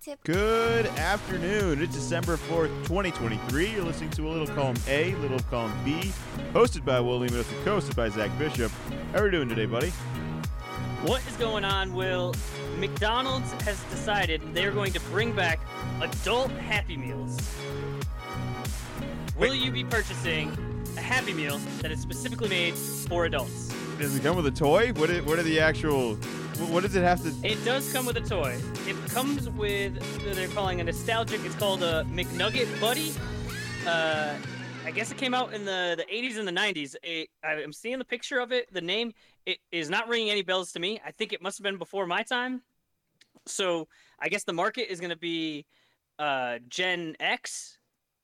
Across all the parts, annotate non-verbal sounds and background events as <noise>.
Wingtip. Good afternoon. It's December 4th, 2023. You're listening to a little column A, little column B, hosted by Will Lehman, and hosted by Zach Bishop. How are you doing today, buddy? What is going on, Will? McDonald's has decided they're going to bring back adult Happy Meals. Will you be purchasing a Happy Meal that is specifically made for adults? Does it come with a toy? What are, what are the actual. What does it have to. It does come with a toy. It comes with, they're calling a nostalgic, it's called a McNugget Buddy. Uh, I guess it came out in the, the 80s and the 90s. It, I'm seeing the picture of it. The name it is not ringing any bells to me. I think it must have been before my time. So I guess the market is going to be uh, Gen X,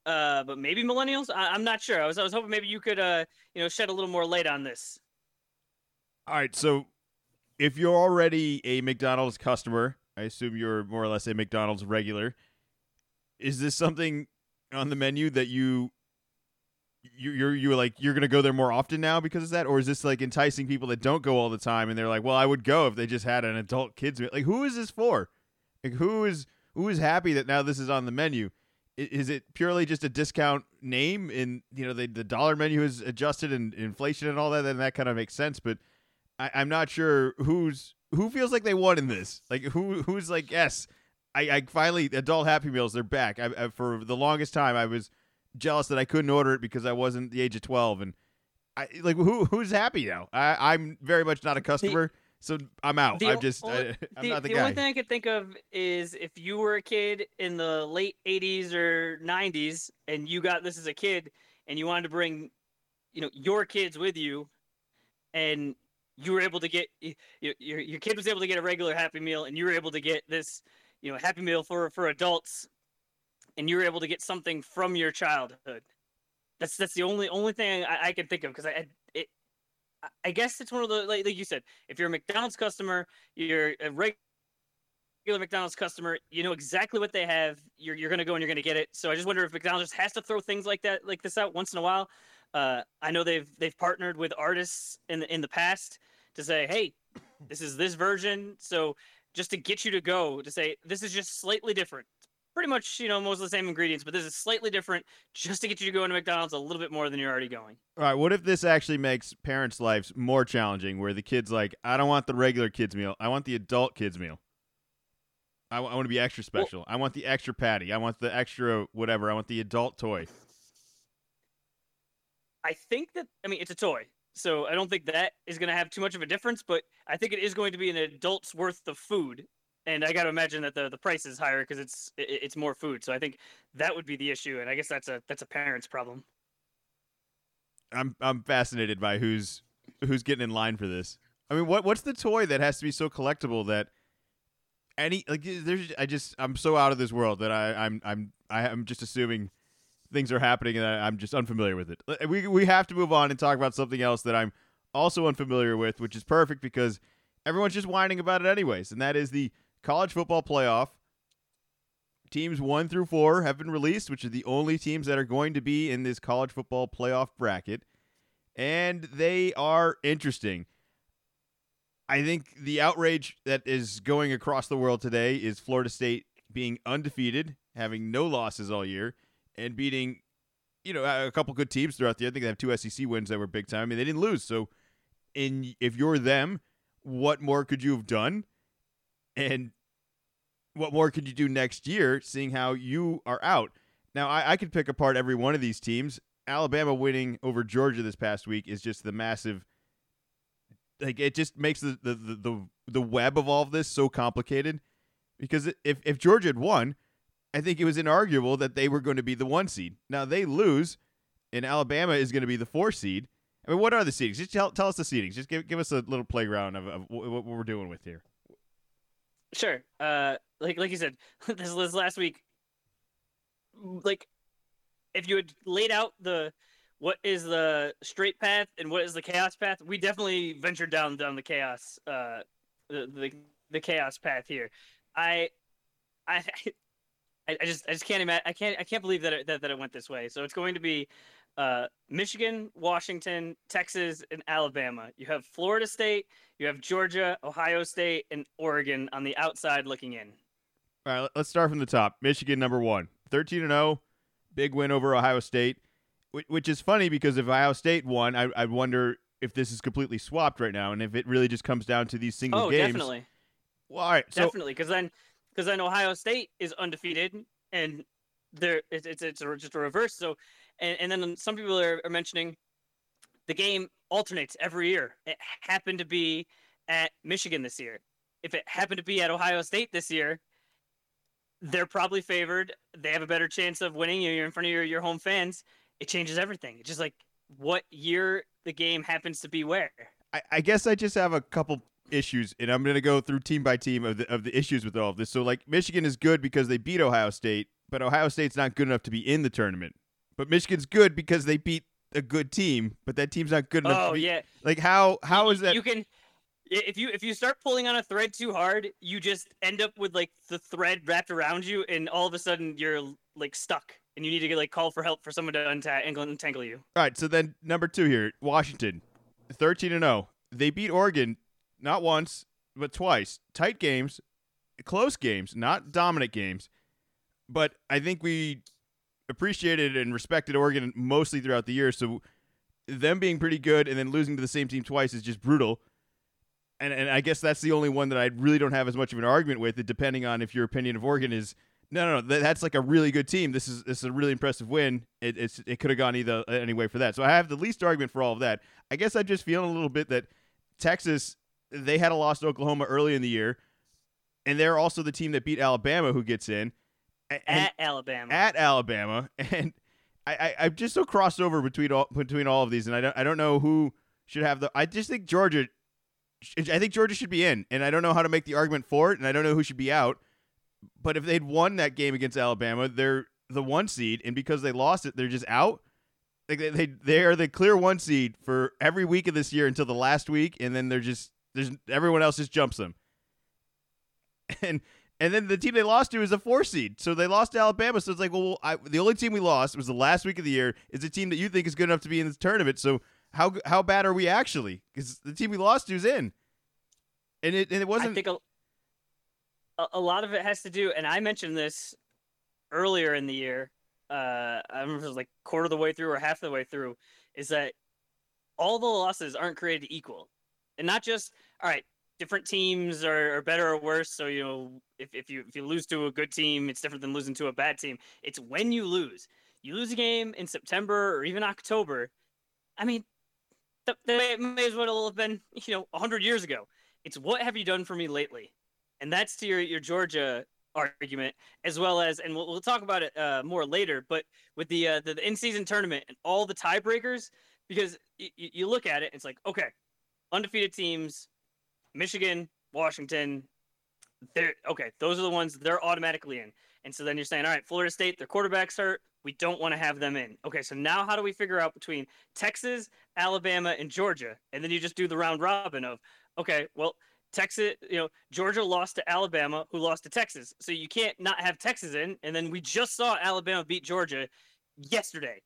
uh, but maybe millennials. I, am not sure. I was I was hoping maybe you could uh, you know shed a little more light on this. All right, so if you're already a McDonald's customer, I assume you're more or less a McDonald's regular. Is this something on the menu that you you you're you're like you're gonna go there more often now because of that, or is this like enticing people that don't go all the time and they're like, well, I would go if they just had an adult kids meal. Like, who is this for? Like, who is who is happy that now this is on the menu? Is it purely just a discount name? And you know, the the dollar menu is adjusted and inflation and all that, then that kind of makes sense. But I, I'm not sure who's who feels like they won in this. Like, who who's like, yes, I, I finally adult Happy Meals they're back. I, I for the longest time I was jealous that I couldn't order it because I wasn't the age of 12 and I like who who's happy now? I I'm very much not a customer. The, so I'm out. I'm just only, I, am the, not the, the guy. only thing I could think of is if you were a kid in the late 80s or 90s and you got this as a kid and you wanted to bring you know your kids with you and you were able to get your, your kid was able to get a regular happy meal and you were able to get this you know happy meal for for adults and you were able to get something from your childhood. That's that's the only only thing I, I can think of because I it I guess it's one of the like, like you said, if you're a McDonald's customer, you're a regular McDonald's customer, you know exactly what they have. You're you're gonna go and you're gonna get it. So I just wonder if McDonald's has to throw things like that like this out once in a while. Uh, I know they've they've partnered with artists in the in the past to say, hey, this is this version. So just to get you to go to say this is just slightly different pretty much you know most of the same ingredients, but this is slightly different just to get you to go into McDonald's a little bit more than you're already going. All right, what if this actually makes parents' lives more challenging, where the kids like, I don't want the regular kids meal, I want the adult kids meal. I, w- I want to be extra special. Well, I want the extra patty. I want the extra whatever. I want the adult toy. I think that I mean it's a toy, so I don't think that is going to have too much of a difference. But I think it is going to be an adult's worth of food, and I got to imagine that the the price is higher because it's it, it's more food. So I think that would be the issue, and I guess that's a that's a parent's problem. I'm I'm fascinated by who's who's getting in line for this. I mean, what what's the toy that has to be so collectible that any like there's I just I'm so out of this world that I I'm I'm I'm just assuming things are happening and I'm just unfamiliar with it. We we have to move on and talk about something else that I'm also unfamiliar with, which is perfect because everyone's just whining about it anyways, and that is the college football playoff. Teams one through four have been released, which are the only teams that are going to be in this college football playoff bracket. And they are interesting. I think the outrage that is going across the world today is Florida State being undefeated, having no losses all year, and beating, you know, a couple good teams throughout the year. I think they have two SEC wins that were big time. I mean, they didn't lose. So, in if you're them, what more could you have done? And what more could you do next year, seeing how you are out? Now, I, I could pick apart every one of these teams. Alabama winning over Georgia this past week is just the massive. Like it just makes the the the, the, web of all of this so complicated. Because if if Georgia had won, I think it was inarguable that they were going to be the one seed. Now they lose, and Alabama is going to be the four seed. I mean, what are the seedings? Just tell, tell us the seedings. Just give give us a little playground of, of what we're doing with here. Sure. Uh, like like you said, <laughs> this, this last week, like if you had laid out the what is the straight path and what is the chaos path, we definitely ventured down down the chaos uh the the, the chaos path here. I I I just I just can't imagine I can't I can't believe that it, that that it went this way. So it's going to be uh, Michigan, Washington, Texas, and Alabama. You have Florida State, you have Georgia, Ohio State, and Oregon on the outside looking in. All right, let's start from the top. Michigan number one, 13 and 0, big win over Ohio State, which is funny because if Ohio State won, I, I wonder if this is completely swapped right now, and if it really just comes down to these single oh, games. definitely. Well, all right, so, definitely, because then because then Ohio State is undefeated, and there it's it's, it's a, just a reverse. So, and, and then some people are, are mentioning the game alternates every year. It happened to be at Michigan this year. If it happened to be at Ohio State this year, they're probably favored. They have a better chance of winning. You're in front of your, your home fans. It changes everything. It's just like what year the game happens to be where. I, I guess I just have a couple issues, and I'm going to go through team by team of the of the issues with all of this. So, like Michigan is good because they beat Ohio State, but Ohio State's not good enough to be in the tournament. But Michigan's good because they beat a good team, but that team's not good enough. Oh to be, yeah. Like how how is that? You can if you if you start pulling on a thread too hard, you just end up with like the thread wrapped around you, and all of a sudden you're like stuck, and you need to get like call for help for someone to untangle untangle you. All right. So then number two here, Washington, thirteen and zero. They beat Oregon not once but twice. Tight games, close games, not dominant games. But I think we appreciated and respected Oregon mostly throughout the year. So them being pretty good and then losing to the same team twice is just brutal. And and I guess that's the only one that I really don't have as much of an argument with. Depending on if your opinion of Oregon is no, no, no, that's like a really good team. This is this is a really impressive win. It, it's it could have gone either any way for that. So I have the least argument for all of that. I guess I just feel a little bit that Texas they had a loss to Oklahoma early in the year, and they're also the team that beat Alabama, who gets in at Alabama. At Alabama, <laughs> and I, I am just so crossed over between all between all of these, and I don't I don't know who should have the. I just think Georgia. I think Georgia should be in, and I don't know how to make the argument for it, and I don't know who should be out. But if they'd won that game against Alabama, they're the one seed, and because they lost it, they're just out. Like they, they they are the clear one seed for every week of this year until the last week, and then they're just there's everyone else just jumps them. And and then the team they lost to is a four seed, so they lost to Alabama. So it's like, well, I, the only team we lost was the last week of the year. Is a team that you think is good enough to be in this tournament. So how how bad are we actually? Because the team we lost to is in, and it and it wasn't. I think a, a lot of it has to do, and I mentioned this earlier in the year. Uh, I remember it was like quarter of the way through or half the way through. Is that all the losses aren't created equal, and not just all right different teams are, are, better or worse. So you know, if, if you if you lose to a good team, it's different than losing to a bad team. It's when you lose. You lose a game in September or even October. I mean, that, that may as well have been you know hundred years ago. It's what have you done for me lately, and that's to your your Georgia argument as well as and we'll, we'll talk about it uh, more later but with the, uh, the, the in-season tournament and all the tiebreakers because y- you look at it it's like okay undefeated teams Michigan, Washington, they're okay. Those are the ones they're automatically in. And so then you're saying, all right, Florida State, their quarterbacks hurt. We don't want to have them in. Okay, so now how do we figure out between Texas, Alabama, and Georgia? And then you just do the round robin of, okay, well, Texas, you know, Georgia lost to Alabama, who lost to Texas. So you can't not have Texas in. And then we just saw Alabama beat Georgia yesterday.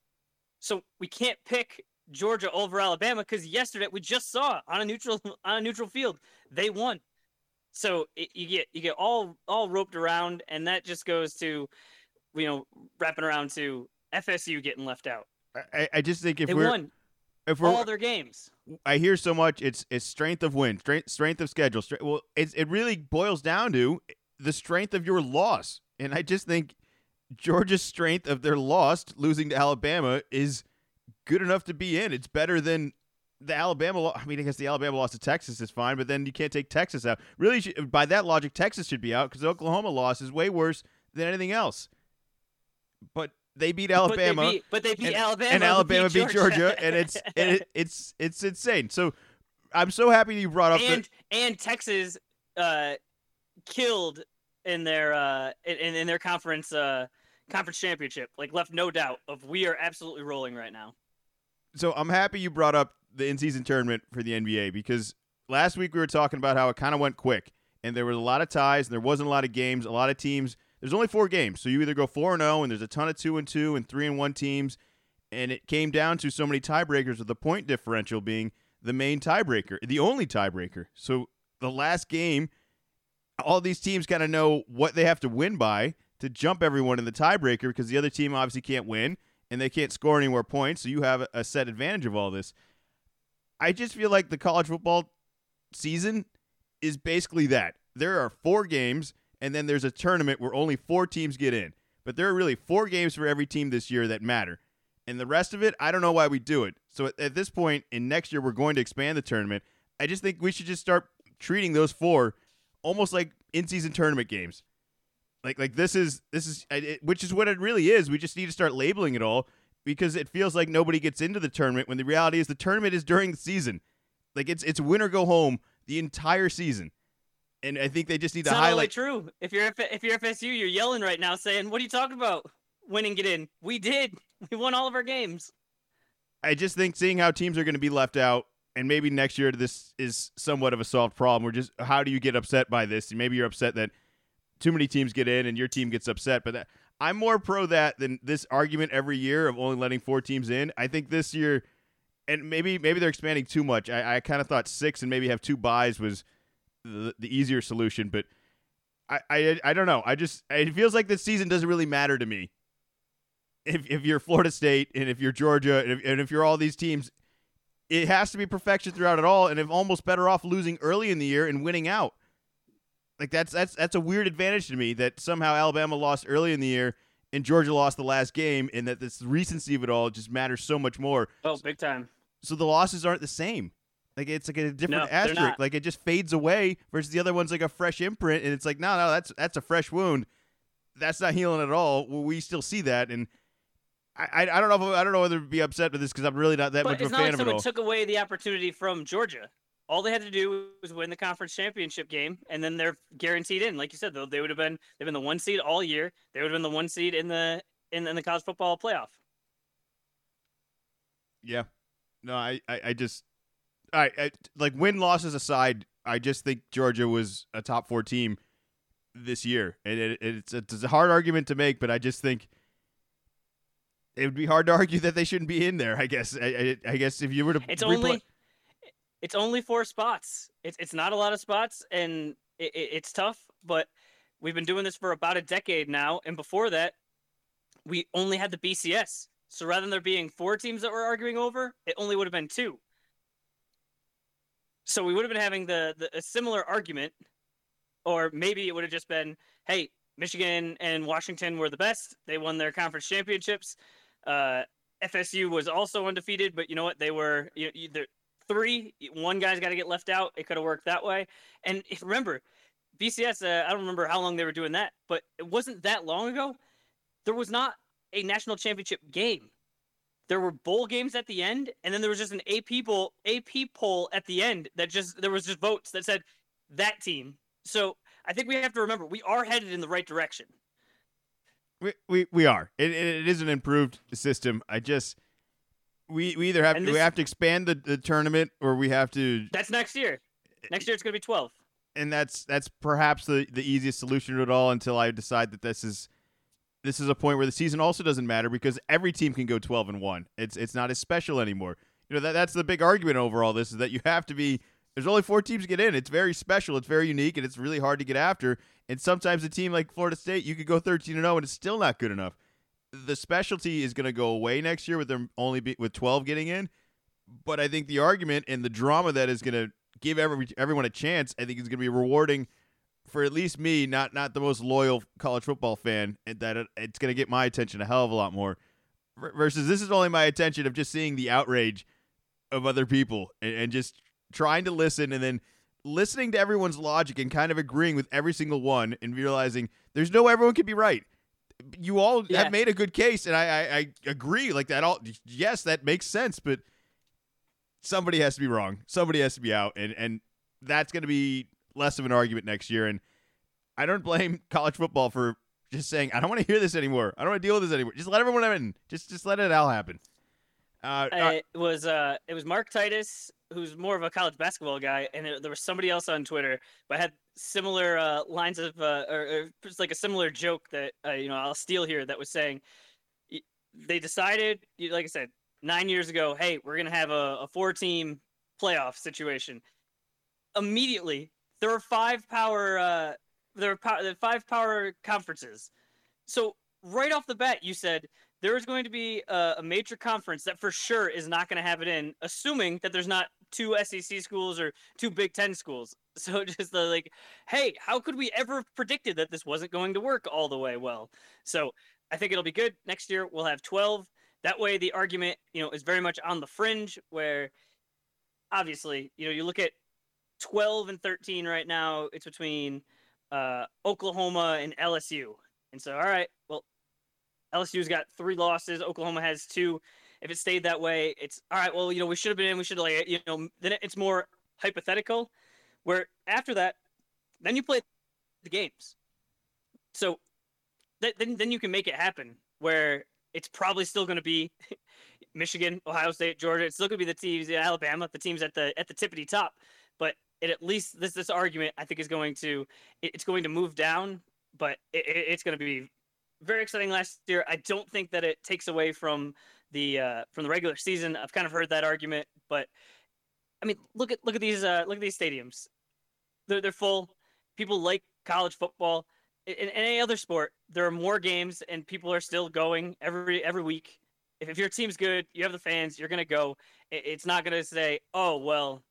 So we can't pick Georgia over Alabama because yesterday we just saw on a neutral <laughs> on a neutral field they won. So it, you get you get all all roped around, and that just goes to, you know, wrapping around to FSU getting left out. I, I just think if they we're won if we're all their games, I hear so much. It's it's strength of win, strength strength of schedule. Strength, well, it's it really boils down to the strength of your loss, and I just think Georgia's strength of their loss, losing to Alabama, is good enough to be in. It's better than the Alabama. I mean, I guess the Alabama loss to Texas is fine, but then you can't take Texas out. Really, by that logic, Texas should be out because the Oklahoma loss is way worse than anything else. But they beat Alabama, but they beat, but they beat and, Alabama, and Alabama beat beat Georgia. Georgia, and it's <laughs> and it, it's it's insane. So I'm so happy you brought up and the, and Texas uh, killed in their uh, in in their conference uh, conference championship. Like left no doubt of we are absolutely rolling right now. So I'm happy you brought up the in-season tournament for the NBA because last week we were talking about how it kind of went quick and there was a lot of ties and there wasn't a lot of games. A lot of teams. There's only four games, so you either go four and zero, oh and there's a ton of two and two and three and one teams, and it came down to so many tiebreakers with the point differential being the main tiebreaker, the only tiebreaker. So the last game all these teams kind of know what they have to win by to jump everyone in the tiebreaker because the other team obviously can't win and they can't score any more points. So you have a set advantage of all this. I just feel like the college football season is basically that. There are four games, and then there's a tournament where only four teams get in. But there are really four games for every team this year that matter. And the rest of it, I don't know why we do it. So at, at this point, in next year, we're going to expand the tournament. I just think we should just start treating those four almost like in-season tournament games. Like like this is this is it, which is what it really is. We just need to start labeling it all because it feels like nobody gets into the tournament when the reality is the tournament is during the season. Like it's it's win or go home the entire season. And I think they just need it's to highlight. True. If you're F- if you're FSU, you're yelling right now, saying, "What are you talking about? Win and get in." We did. <laughs> We won all of our games. I just think seeing how teams are going to be left out, and maybe next year this is somewhat of a solved problem. We're just how do you get upset by this? Maybe you're upset that too many teams get in and your team gets upset, but that, I'm more pro that than this argument every year of only letting four teams in. I think this year, and maybe maybe they're expanding too much. I, I kind of thought six and maybe have two buys was the, the easier solution, but I, I I don't know. I just it feels like this season doesn't really matter to me. If if you're Florida State and if you're Georgia and if, and if you're all these teams, it has to be perfection throughout it all, and if almost better off losing early in the year and winning out. Like that's that's that's a weird advantage to me that somehow Alabama lost early in the year and Georgia lost the last game, and that this recency of it all just matters so much more. Oh, big time. So the losses aren't the same. Like it's like a different No, asterisk. Like it just fades away versus the other one's like a fresh imprint, and it's like no, no, that's that's a fresh wound. That's not healing at all. We still see that, and I I, I don't know if I don't know whether to be upset with this because I'm really not that But much of a fan like of it someone all. took away the opportunity from Georgia. All they had to do was win the conference championship game, and then they're guaranteed in. Like you said, though, they would have been they've been the one seed all year. They would have been the one seed in the in, in the college football playoff. Yeah. No, I, I, I just, I, I, like win losses aside, I just think Georgia was a top four team this year, and it, it's it's a hard argument to make, but I just think it would be hard to argue that they shouldn't be in there. I guess, I, I, I guess if you were to, It's only it's only four spots. It's it's not a lot of spots, and it, it, it's tough. But we've been doing this for about a decade now, and before that, we only had the BCS. So rather than there being four teams that we're arguing over, it only would have been two. So we would have been having the, the a similar argument, or maybe it would have just been, hey, Michigan and Washington were the best. They won their conference championships. Uh, FSU was also undefeated, but you know what? They were you, they're three. One guy's got to get left out. It could have worked that way. And if, remember, BCS. Uh, I don't remember how long they were doing that, but it wasn't that long ago. There was not a national championship game. There were bowl games at the end, and then there was just an AP poll, AP poll at the end that just there was just votes that said that team. So I think we have to remember we are headed in the right direction. we, we, we are. It, it, it is an improved system. I just, we, we either have And we have to expand the, the tournament or we have to That's next year. Next year it's going to be 12. and that's that's perhaps the the easiest solution to it all until I decide that this is this is a point where the season also doesn't matter because every team can go 12 and 1. It's it's not as special anymore. You know that that's the big argument over all this is that you have to be there's only four teams get in. It's very special, it's very unique and it's really hard to get after. And sometimes a team like Florida State, you could go 13 and 0 and it's still not good enough. The specialty is going to go away next year with them only be, with 12 getting in. But I think the argument and the drama that is going to give every, everyone a chance, I think is going to be rewarding for at least me, not not the most loyal college football fan, and that it, it's going to get my attention a hell of a lot more. V- Versus this is only my attention of just seeing the outrage of other people and, and just trying to listen and then listening to everyone's logic and kind of agreeing with every single one and realizing there's no everyone can be right. You all have made a good case, and I, I, I agree. Like that, all yes, that makes sense, but somebody has to be wrong. Somebody has to be out, and and that's going to be less of an argument next year. And I don't blame <laughs> college football for just saying I don't want to hear this anymore. I don't want to deal with this anymore. Just let everyone in. Just just let it all happen. Uh, uh, it was uh it was Mark Titus who's more of a college basketball guy and it, there was somebody else on Twitter but had similar uh, lines of uh, or, or just like a similar joke that uh, you know I'll steal here that was saying they decided like I said 9 years ago hey we're to have a, a four team playoff situation immediately there were five power uh there are five power conferences. So right off the bat, you said there is going to be a, a major conference that for sure is not going to have it in, assuming that there's not two SEC schools or two Big Ten schools. <laughs> So just the like, hey, how could we ever have predicted that this wasn't going to work all the way well? So I think it'll be good. Next year we'll have 12. That way the argument, you know, is very much on the fringe where obviously, you know, you look at 12 and 13 right now, it's between uh, Oklahoma and LSU. And so, all right, well, LSU's got three losses. Oklahoma has two. If it stayed that way, it's all right. Well, you know, we should have been in. We should like, you know, then it's more hypothetical. Where after that, then you play the games. So th- then then you can make it happen. Where it's probably still going to be <laughs> Michigan, Ohio State, Georgia. It's still going to be the teams, Alabama, the teams at the at the tippity top. But it at least this this argument I think is going to it's going to move down, but it, it's going to be very exciting last year. I don't think that it takes away from the uh, from the regular season. I've kind of heard that argument, but I mean, look at look at these uh, look at these stadiums. They're they're full. People like college football. In, in any other sport, there are more games, and people are still going every every week. If, if your team's good, you have the fans, you're gonna go. It, it's not gonna say, "Oh well,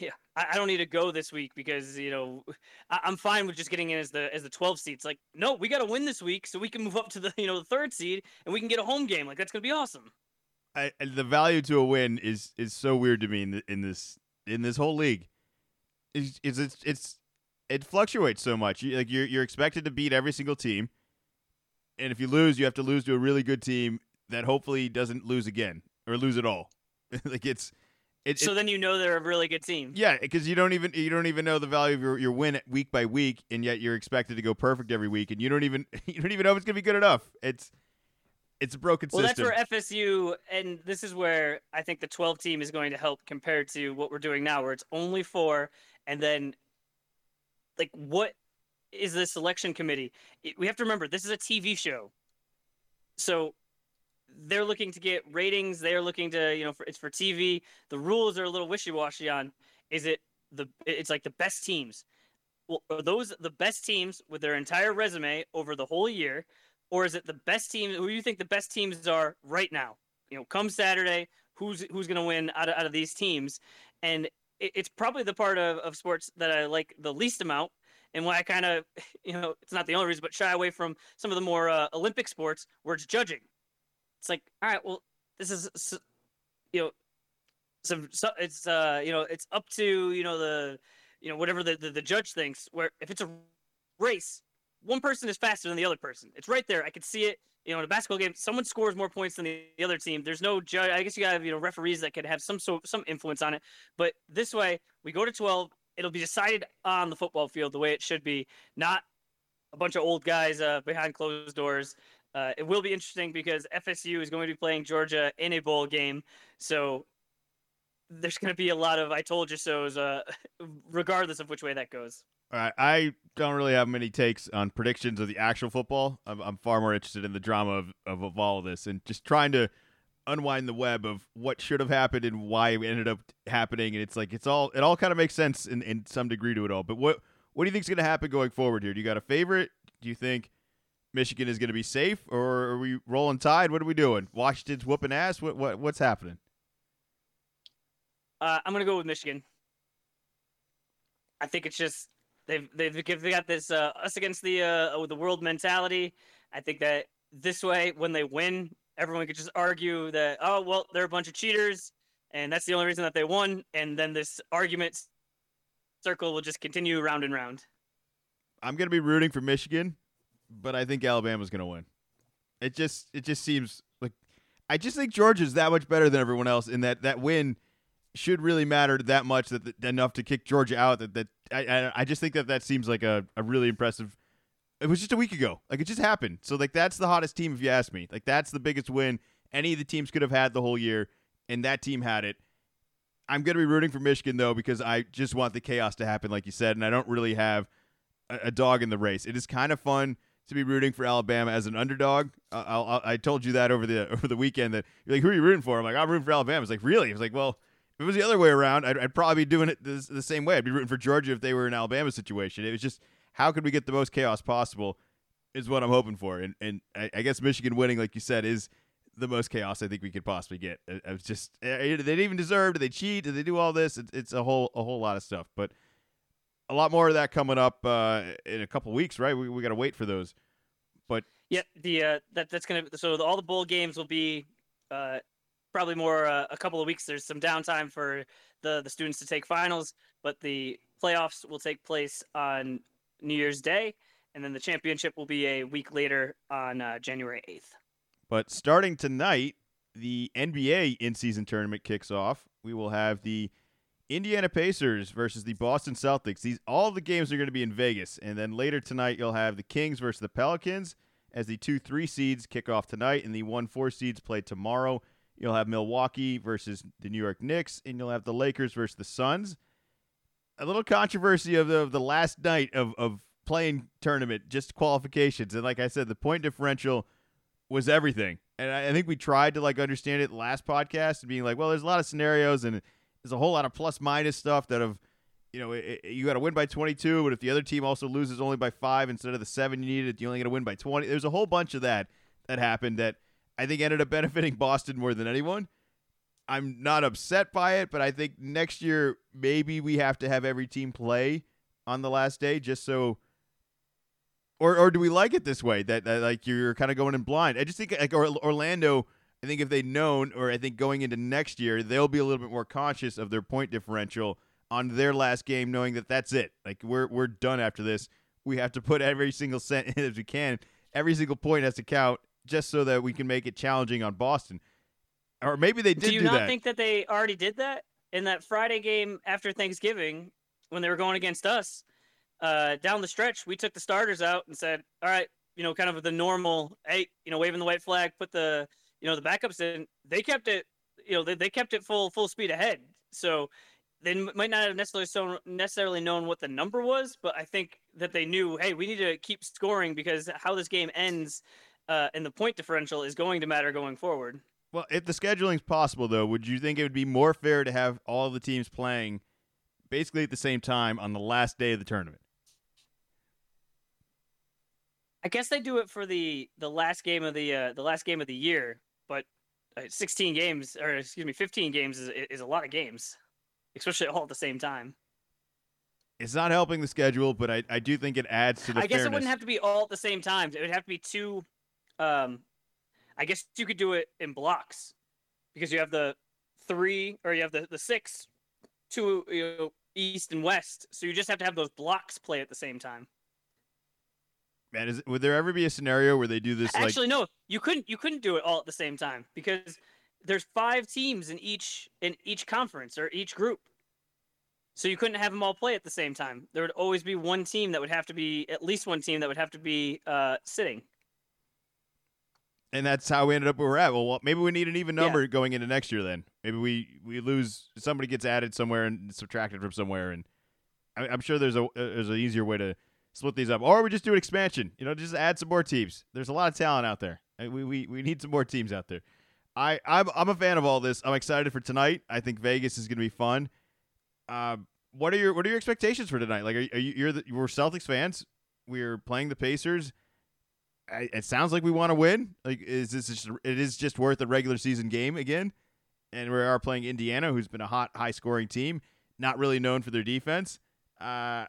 yeah, I, I, don't need to go this week because you know I, am fine with just getting in as the as the 12 seats. Like, no, we got to win this week so we can move up to the you know the third seed and we can get a home game. Like that's gonna be awesome. I, the value to a win is is so weird to me in, in this in this whole league. Is it's, it's it's it fluctuates so much. You, like you're you're expected to beat every single team, and if you lose, you have to lose to a really good team that hopefully doesn't lose again or lose at all. <laughs> like it's it, so it, then you know they're a really good team. Yeah, because you don't even you don't even know the value of your, your win week by week, and yet you're expected to go perfect every week, and you don't even <laughs> you don't even know if it's gonna be good enough. It's it's a broken well, system. Well, that's where FSU, and this is where I think the 12 team is going to help compared to what we're doing now, where it's only four, and then like what is the selection committee? We have to remember this is a TV show, so they're looking to get ratings. They're looking to, you know, for, it's for TV. The rules are a little wishy washy on. Is it the? It's like the best teams. Well, are those the best teams with their entire resume over the whole year, or is it the best teams? Who you think the best teams are right now? You know, come Saturday, who's who's going to win out of, out of these teams? And it, it's probably the part of, of sports that I like the least amount and why I kind of, <laughs> you know, it's not the only reason, but shy away from some of the more uh, Olympic sports where it's judging. It's like, all right, well, this is, you know, some, so it's, uh, you know, it's up to, you know, the, you know, whatever the, the, the judge thinks. Where if it's a race, one person is faster than the other person. It's right there. I can see it. You know, in a basketball game, someone scores more points than the, the other team. There's no judge. I guess you got you know referees that could have some sort some influence on it. But this way, we go to 12. It'll be decided on the football field the way it should be, not a bunch of old guys uh, behind closed doors. Uh, it will be interesting because FSU is going to be playing Georgia in a bowl game, so there's going to be a lot of "I told you so"s, uh, <laughs> regardless of which way that goes. All right, I don't really have many takes on predictions of the actual football. I'm, I'm far more interested in the drama of, of, of all of this and just trying to unwind the web of what should have happened and why it ended up happening. And it's like it's all it all kind of makes sense in, in some degree to it all. But what what do you think is going to happen going forward here? Do you got a favorite? Do you think Michigan is going to be safe, or are we rolling tide? What are we doing? Washington's whooping ass. What what what's happening? Uh, I'm going to go with Michigan. I think it's just they've they've they got this uh, us against the uh, the world mentality. I think that this way, when they win, everyone could just argue that oh well, they're a bunch of cheaters, and that's the only reason that they won. And then this argument circle will just continue round and round. I'm going to be rooting for Michigan but I think Alabama's going to win. It just it just seems like I just think Georgia's that much better than everyone else in that that win should really matter that much that, enough to kick Georgia out that that I, I just think that that seems like a, a really impressive it was just a week ago. Like it just happened. So like that's the hottest team if you ask me. Like that's the biggest win any of the teams could have had the whole year and that team had it. I'm going to be rooting for Michigan though because I just want the chaos to happen like you said and I don't really have a, a dog in the race. It is kind of fun to be rooting for Alabama as an underdog. I'll, I'll, i told you that over the <laughs> over the weekend that you're like, who are you rooting for? I'm like, I'm rooting for Alabama. It's like, really? It's like, well, if it was the other way around, I'd, I'd probably be doing it the, the, same way. I'd be rooting for Georgia if they were in Alabama situation. It was just how could we get the most chaos possible is what I'm hoping for. And and I, I guess Michigan winning, like you said, is the most chaos I think we could possibly get. It, it was just eh, eh, they didn't even deserve. Did they cheat? Did they do all this? It, it's a whole a whole lot of stuff. But a lot more of that coming up uh, in a couple weeks, right? We we got to wait for those. But yeah, the uh, that that's gonna so the, all the bowl games will be uh, probably more uh, a couple of weeks. There's some downtime for the the students to take finals, but the playoffs will take place on New Year's Day, and then the championship will be a week later on uh, January 8th. But starting tonight, the NBA in-season tournament kicks off. We will have the Indiana Pacers versus the Boston Celtics. These all the games are going to be in Vegas, and then later tonight you'll have the Kings versus the Pelicans as the two three seeds kick off tonight, and the one four seeds play tomorrow. You'll have Milwaukee versus the New York Knicks, and you'll have the Lakers versus the Suns. A little controversy of the, of the last night of, of playing tournament, just qualifications, and like I said, the point differential was everything. And I, I think we tried to like understand it last podcast and being like, well, there's a lot of scenarios and there's a whole lot of plus minus stuff that have, you know, it, it, you got to win by 22, but if the other team also loses only by five instead of the seven you needed, you only got to win by 20. There's a whole bunch of that that happened that I think ended up <laughs> benefiting Boston more than anyone. I'm not upset by it, but I think next year maybe we have to have every team play on the last day just so or or do we like it this way that, that like you're kind of going in blind? I just think like Orlando. I think if they'd known, or I think going into next year, they'll be a little bit more conscious of their point differential on their last game, knowing that that's it. Like we're we're done after this. We have to put every single cent <laughs> in as we can. Every single point has to count, just so that we can make it challenging on Boston. Or maybe they did. Do you do not that. think that they already did that in that Friday game after Thanksgiving when they were going against us? uh, down the stretch, we took the starters out and said, all right, you know, kind of the normal, hey, you know, waving the white flag, put the, you know, the backups in. They kept it, you know, they, they kept it full full speed ahead. So they might not have necessarily so necessarily known what the number was, but I think that they knew, hey, we need to keep scoring because how this game ends uh, and the point differential is going to matter going forward. Well, if the scheduling's possible, though, would you think it would be more fair to have all the teams playing basically at the same time on the last day of the tournament? I guess they do it for the the last game of the uh, the last game of the year, but uh, 16 games or excuse me, 15 games is is a lot of games, especially all at the same time. It's not helping the schedule, but I, I do think it adds to the. I guess fairness. it wouldn't have to be all at the same time. It would have to be two. Um, I guess you could do it in blocks, because you have the three or you have the the six, two you know, east and west. So you just have to have those blocks play at the same time. Man, is, would there ever be a scenario where they do this? Actually, like... no. You couldn't. You couldn't do it all at the same time because there's five teams in each in each conference or each group. So you couldn't have them all play at the same time. There would always be one team that would have to be at least one team that would have to be uh, sitting. And that's how we ended up where we're at. Well, maybe we need an even number yeah. going into next year. Then maybe we we lose somebody gets added somewhere and subtracted from somewhere, and I, am sure there's a there's an easier way to split these up, or we just do an expansion. You know, just add some more teams. There's a lot of talent out there. We we, we need some more teams out there. I I'm I'm a fan of all this. I'm excited for tonight. I think Vegas is going to be fun. Uh, what are your what are your expectations for tonight? Like, are, are you you're the, we're Celtics fans. We're playing the Pacers. I, it sounds like we want to win. Like, is this just, it is just worth a regular season game again? And we are playing Indiana, who's been a hot, high scoring team, not really known for their defense. Uh,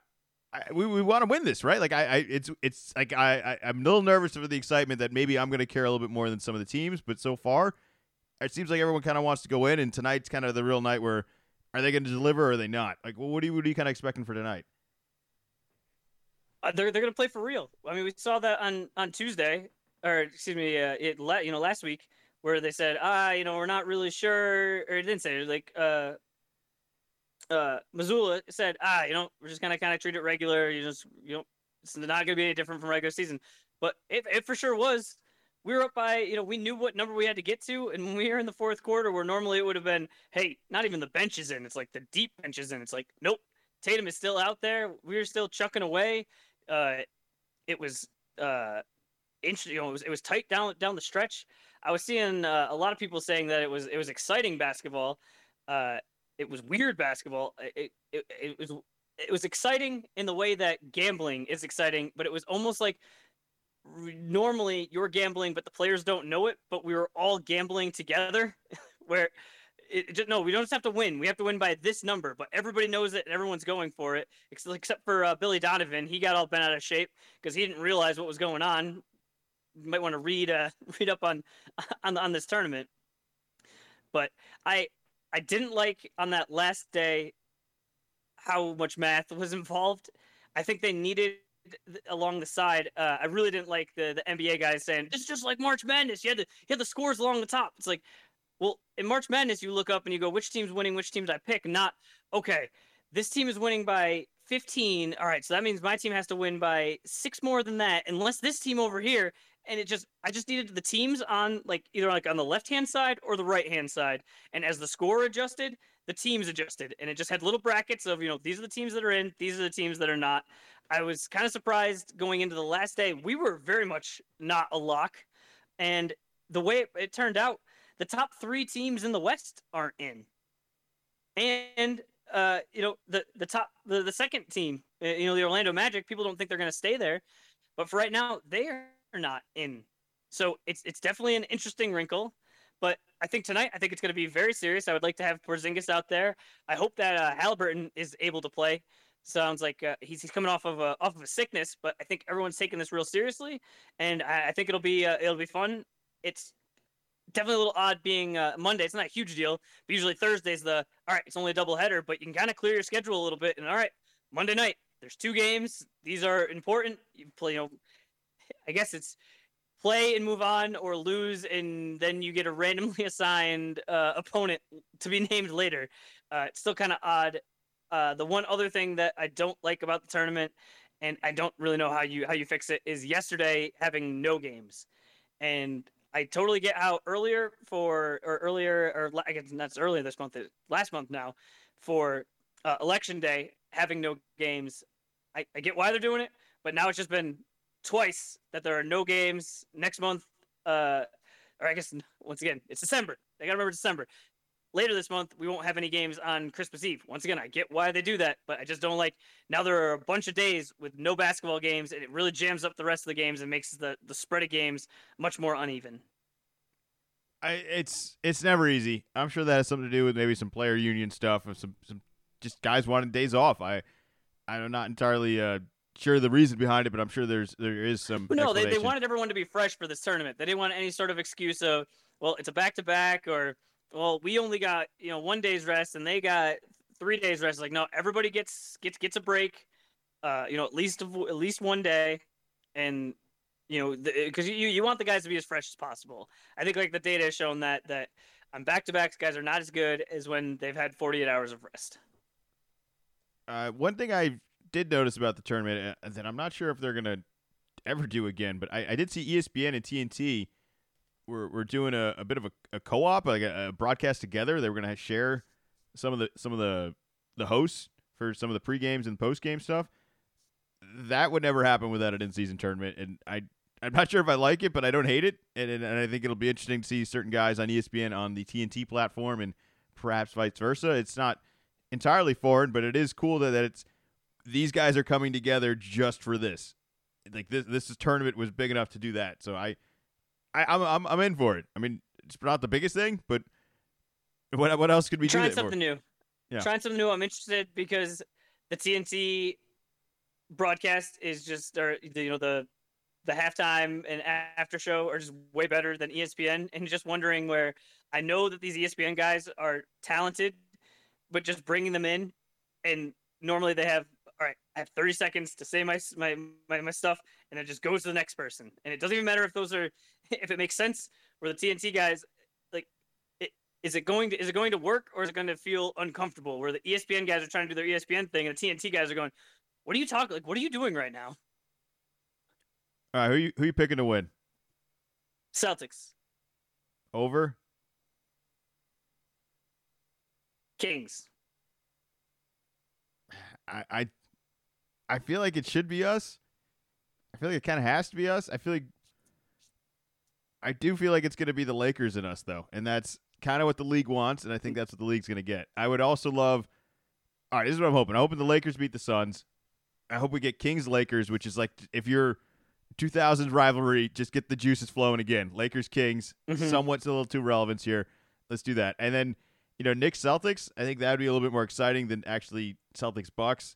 I, we, we want to win this, right? Like I, I it's it's like I, I am a little nervous for the excitement that maybe I'm going to care a little bit more than some of the teams, but so far, it seems like everyone kind of wants to go in, and tonight's kind of the real night where are they going to deliver or are they not? Like, well, what are you what are you kind of expecting for tonight? Uh, they're they're going to play for real. I mean, we saw that on on Tuesday, or excuse me, uh, it let you know last week where they said ah you know we're not really sure, or it didn't say like uh uh, Mazzulla said, ah, you know, we're just gonna kind of treat it regular. You just, you know, it's not gonna be any different from regular season. But it, it for sure was. We were up by, you know, we knew what number we had to get to, and when we were in the fourth quarter, where normally it would have been, hey, not even the bench is in. It's like the deep bench is in. It's like, nope, Tatum is still out there. We were still chucking away. Uh, it was uh, interesting. You know, it was it was tight down down the stretch. I was seeing uh, a lot of people saying that it was it was exciting basketball. Uh, it was weird basketball. It, it, it was it was exciting in the way that gambling is exciting, but it was almost like normally you're gambling, but the players don't know it. But we were all gambling together, <laughs> where it, just, no, we don't just have to win. We have to win by this number, but everybody knows it and everyone's going for it, except for uh, Billy Donovan. He got all bent out of shape because he didn't realize what was going on. You might want to read uh, <laughs> read up on <laughs> on on this tournament. But I I didn't like on that last day how much math was <laughs> involved. I think they needed along the side. Uh, I really didn't like the the NBA guys saying it's just like March Madness. You had the you had the scores along the top. It's like, well, in March Madness, you look up and you go, which team's winning, which teams I pick. Not okay. This team is winning by 15. All right, so that means my team has to win by six more than that, unless this team over here. And it just, I just needed the teams on like either like on the left hand side or the right hand side. And as the score adjusted, the teams adjusted, and it just had little brackets of you know these are the teams that are in, these are the teams that are not. I was kind of surprised going into the last day. We were very much not a lock, and the way it, it turned out, the top three teams in the West aren't in, and uh, you know the the top the, the second team, uh, you know the Orlando Magic. People don't think they're going to stay there, but for right now they are not in. So it's it's definitely an interesting wrinkle. But I think tonight, I think it's going to be very serious. I would like to have Porzingis out there. I hope that uh, Halliburton is able to play. Sounds like uh, he's, he's coming off of a off of a sickness, but I think everyone's taking this real seriously, and I, I think it'll be uh, it'll be fun. It's definitely a little odd being uh, Monday. It's not a huge deal. But usually Thursday's the all right. It's only a double header, but you can kind of clear your schedule a little bit. And all right, Monday night there's two games. These are important. You play, you know, I guess it's play and move on or lose and then you get a randomly <laughs> assigned uh, opponent to be <laughs> named later. Uh, it's still kind of odd. Uh, the one other thing that i don't like about the tournament and i don't really know how you how you fix it is yesterday having no games. And i totally get how earlier for or earlier or i guess that's earlier this month last month now for uh, election day having no games I, I get why they're doing it but now it's just been twice that there are no games next month. Uh, or I guess once again, it's December. I gotta remember December. Later this month, we won't have any games on Christmas Eve. Once again, I get why they do that, but I just don't like. Now there are a bunch of days with no basketball games, and it really jams up the rest of the games and makes the the spread of games much more uneven. I, it's it's never easy. I'm sure that has something to do with maybe some player union stuff and some some just guys wanting days off. I I'm not entirely uh, sure the reason behind it, but I'm sure there's there is some. No, they, they wanted everyone to be fresh for this tournament. They didn't want any sort of excuse of, well, it's a back to back, or well, we only got you know one day's rest and they got three days rest. Like, no, everybody gets gets gets a break. Uh, you know, at least at least one day, and you know, because you you want the guys to be as fresh as possible. I think like the data has shown that that on back to backs, guys are not as good as when they've had 48 hours of rest. Uh, one thing I did notice about the tournament that I'm not sure if they're gonna ever do again, but I, I did see ESPN and TNT were were doing a, a bit of a, a co-op, like a, a, broadcast together. They were gonna share some of the some of the the hosts for some of the pre games and post game stuff. That would never happen without an in season tournament, and I I'm not sure if I like it, but I don't hate it, and, and I think it'll be interesting to see certain guys on ESPN on the TNT platform, and perhaps vice versa. It's not entirely foreign, but it is cool that, that it's these guys are coming together just for this. Like this, this tournament was big enough to do that. So I, I, I'm, I'm, I'm in for it. I mean, it's not the biggest thing, but what, what else could we trying do? something for? new. Yeah. Trying something new. I'm interested because the TNT broadcast is just, or you know, the the halftime and after show are just way better than ESPN. And just wondering where I know that these ESPN guys are talented, but just bringing them in, and normally they have all right, I have 30 seconds to say my, my my my stuff, and it just goes to the next person. And it doesn't even matter if those are <laughs> if it makes sense. Where the TNT guys, like, it, is it going to is it going to work or is it going to feel uncomfortable? Where the ESPN guys are trying to do their ESPN thing, and the TNT guys are going, "What are you talking? Like, what are you doing right now?" All right, who you, who you picking to win? Celtics. Over. Kings. I, I I feel like it should be us. I feel like it kind of has to be us. I feel like I do feel like it's going to be the Lakers and us though, and that's kind of what the league wants, and I think that's what the league's going to get. I would also love All right, this is what I'm hoping. I'm hoping the Lakers beat the Suns. I hope we get Kings Lakers, which is like if you're 2000s rivalry, just get the juices flowing again. Lakers Kings, Mhm. somewhat a little too relevance here. Let's do that. And then, you know, Knicks Celtics, I think that would be a little bit more exciting than actually Celtics Bucks.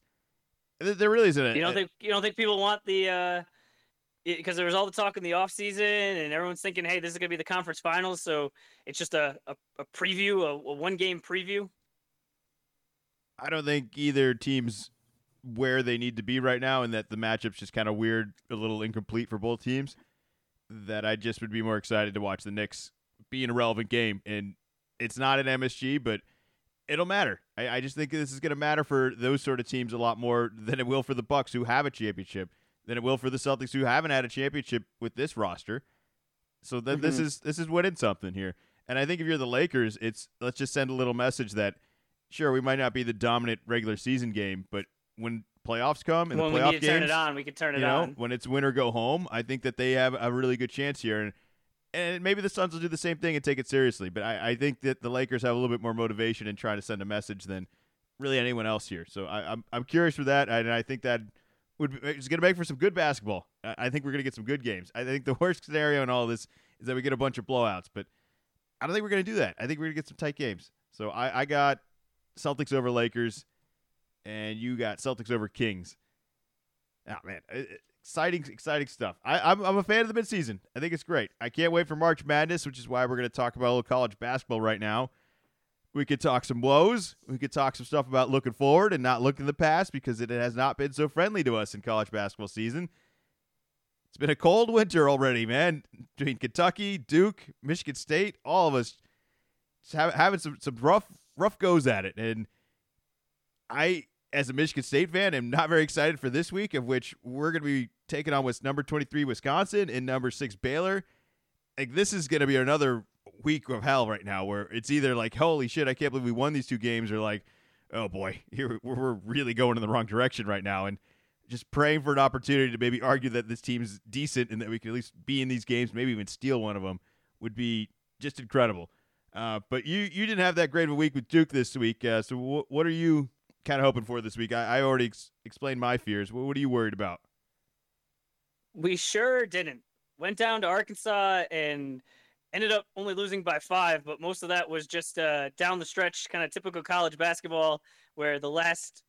There really isn't a, You don't think you don't think people want the uh because there was all the talk in the off season and everyone's thinking, hey, this is gonna be the conference finals, so it's just a a, a preview, a, a one game preview. I don't think either team's where they need to be right now, and that the matchup's just kind of weird, a little incomplete for both teams. That I just would be more excited to watch the Knicks be in a relevant game, and it's not an MSG, but it'll matter. I, I just think this is going to matter for those sort of teams a lot more than it will for the Bucks who have a championship, than it will for the Celtics who haven't had a championship with this roster. So that this Mhm. is this is winning something here. And I think if you're the Lakers, it's let's just send a little message that sure we might not be the dominant regular season game, but when playoffs come and when the we playoff to games, turn it on, we can turn it you know, on. when it's win or go home, I think that they have a really good chance here. And and maybe the Suns will do the same thing and take it seriously. But I, I think that the Lakers have a little bit more motivation in trying to send a message than really anyone else here. So I, I'm I'm curious for that, and I think that would be, it's going to make for some good basketball. I, I think we're going to get some good games. I think the <laughs> worst scenario in all this is that we get a bunch of blowouts, but I don't think we're going to do that. I think we're going to get some tight games. So I, I got Celtics over Lakers, and you got Celtics over Kings. Oh man, it- exciting, exciting stuff. I, I'm I'm a fan of the midseason. I think it's great. I can't wait for March Madness, which is why we're going to talk about a little college basketball right now. We could talk some woes. We could talk some stuff about looking forward and not looking in the past because it has not been so friendly to us in college basketball season. It's been a cold winter already, man. Between Kentucky, Duke, Michigan State, all of us having some some rough rough goes at it. And I, as a Michigan State fan, am not very excited for this week, of which we're going to be taking on with number twenty three Wisconsin and number six Baylor. Like this is going to be another week of hell right now, where it's either like, holy shit, I can't believe we won these two games, or like, oh boy, <laughs> here we're really going in the wrong direction right now, and just praying for an opportunity to maybe argue that this team's decent and that we can at least be in these games, maybe even steal one of them, would be just incredible. Uh, but you you didn't have that great of a week with Duke this week, uh, so wh- what are you kind of hoping for this week? I, I already ex- explained my fears. What, what are you worried about? We sure didn't. Went down to Arkansas and ended up only losing by five, but most of that was just uh, down the stretch, kind of typical college basketball, where the last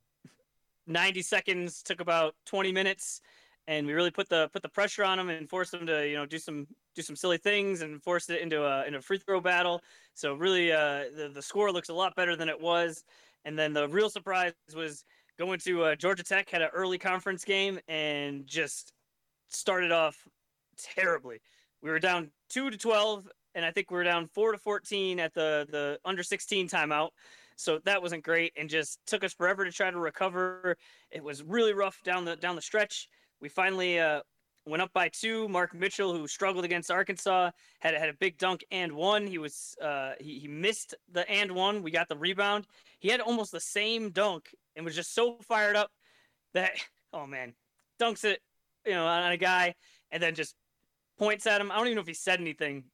90 seconds took about 20 minutes, and we really put the put the pressure on them and forced them to you know do some do some silly things and forced it into a into a free throw battle. So really, uh, the the score looks a lot better than it was. And then the real surprise was going to uh, Georgia Tech had an early conference game and just started off terribly. We were down two to twelve, and I think we were down four to fourteen at the the under sixteen timeout. So that wasn't great, and just took us forever to try to recover. It was really rough down the down the stretch. We finally uh, went up by two. Mark Mitchell, who struggled against Arkansas, had had a big dunk and one. He was uh, he he missed the and one. We got the rebound. He had almost the same dunk and was just so fired up that <laughs> oh man, dunks it you know on a guy and then just points at him. I don't even know if he said anything.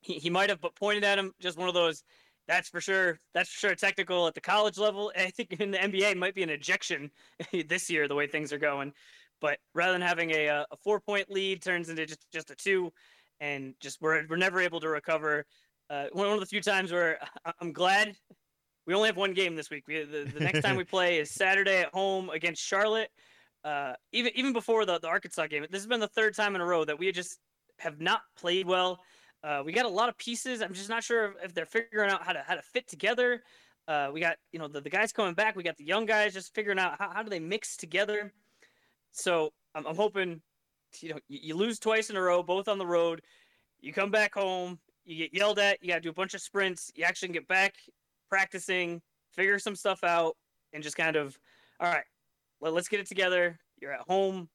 He he might have, but pointed at him. Just one of those. That's for sure. That's for sure technical at the college level. I think in the NBA it might be an ejection <laughs> this year the way things are going. But rather than having a a four point lead turns into just just a two, and just we're we're never able to recover. Uh, one of the few times where <laughs> I'm glad we only have one game this week. We, the, the next time we <laughs> play is Saturday at home against Charlotte. Uh, even even before the, the Arkansas game, this has been the third time in a row that we just have not played well. Uh, we got a lot of pieces. I'm just not sure if they're figuring out how to how to fit together. Uh, we got you know the, the guys coming back. We got the young guys just figuring out how, how do they mix together. So I'm, I'm hoping you know you, you lose twice in a row, both on the road. You come back home, you get yelled at. You got to do a bunch of sprints. You actually get back practicing, figure some stuff out, and just kind of all right. Let, let's get it together. You're at home,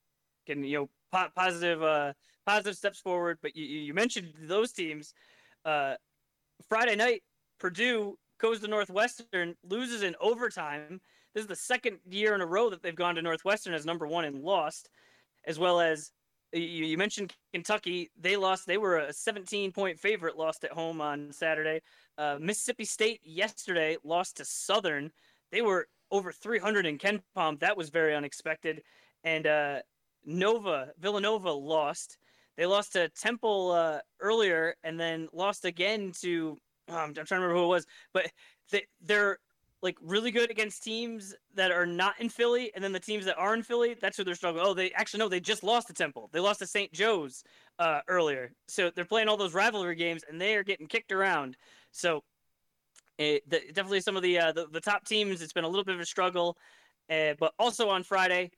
can you know po- positive uh, positive steps forward. But you, you mentioned those teams. Uh, Friday night, Purdue goes to Northwestern, loses in overtime. This is the second year in a row that they've gone to Northwestern as number one and lost, as well as you, mentioned Kentucky. They lost. They were a 17 point favorite, lost at home on Saturday. Uh, Mississippi State yesterday lost to Southern. They were over 300 in Ken Palm. That was very unexpected. And uh, Nova, Villanova lost. They lost to Temple uh, earlier and then lost again to, um, I'm trying to remember who it was, but they, they're like really good against teams that are not in Philly, and then the teams that are in Philly, that's who they're struggling. Oh, they actually no, they just lost to Temple. They lost to St. Joe's uh, earlier, so they're playing all those rivalry games, and they are getting kicked around. So it, the, definitely some of the, uh, the, the top teams. It's been a little bit of a struggle, uh, but also on Friday,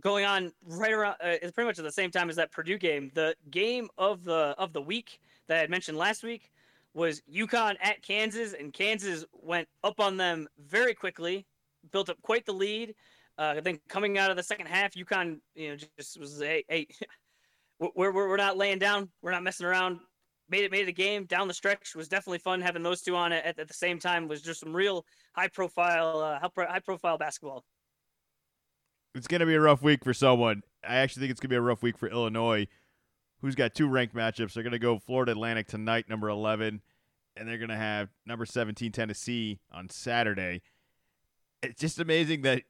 going on right around uh, it's pretty much at the same time as that Purdue game. The game of the of the week that I had mentioned last week was UConn at Kansas, and Kansas went up on them very quickly, built up quite the lead. Uh, I think coming out of the second half, UConn, you know, just was hey, hey, <laughs> we're, we're we're not laying down, we're not messing around. Made it made it a game down the stretch was definitely fun. Having those two on at, at the same time was just some real high profile uh, high profile basketball. It's to be a rough week for someone. I actually think it's to be a rough week for illinois who's got two ranked matchups they're going to go florida atlantic tonight number 11 and they're going to have number 17 tennessee on saturday it's just amazing that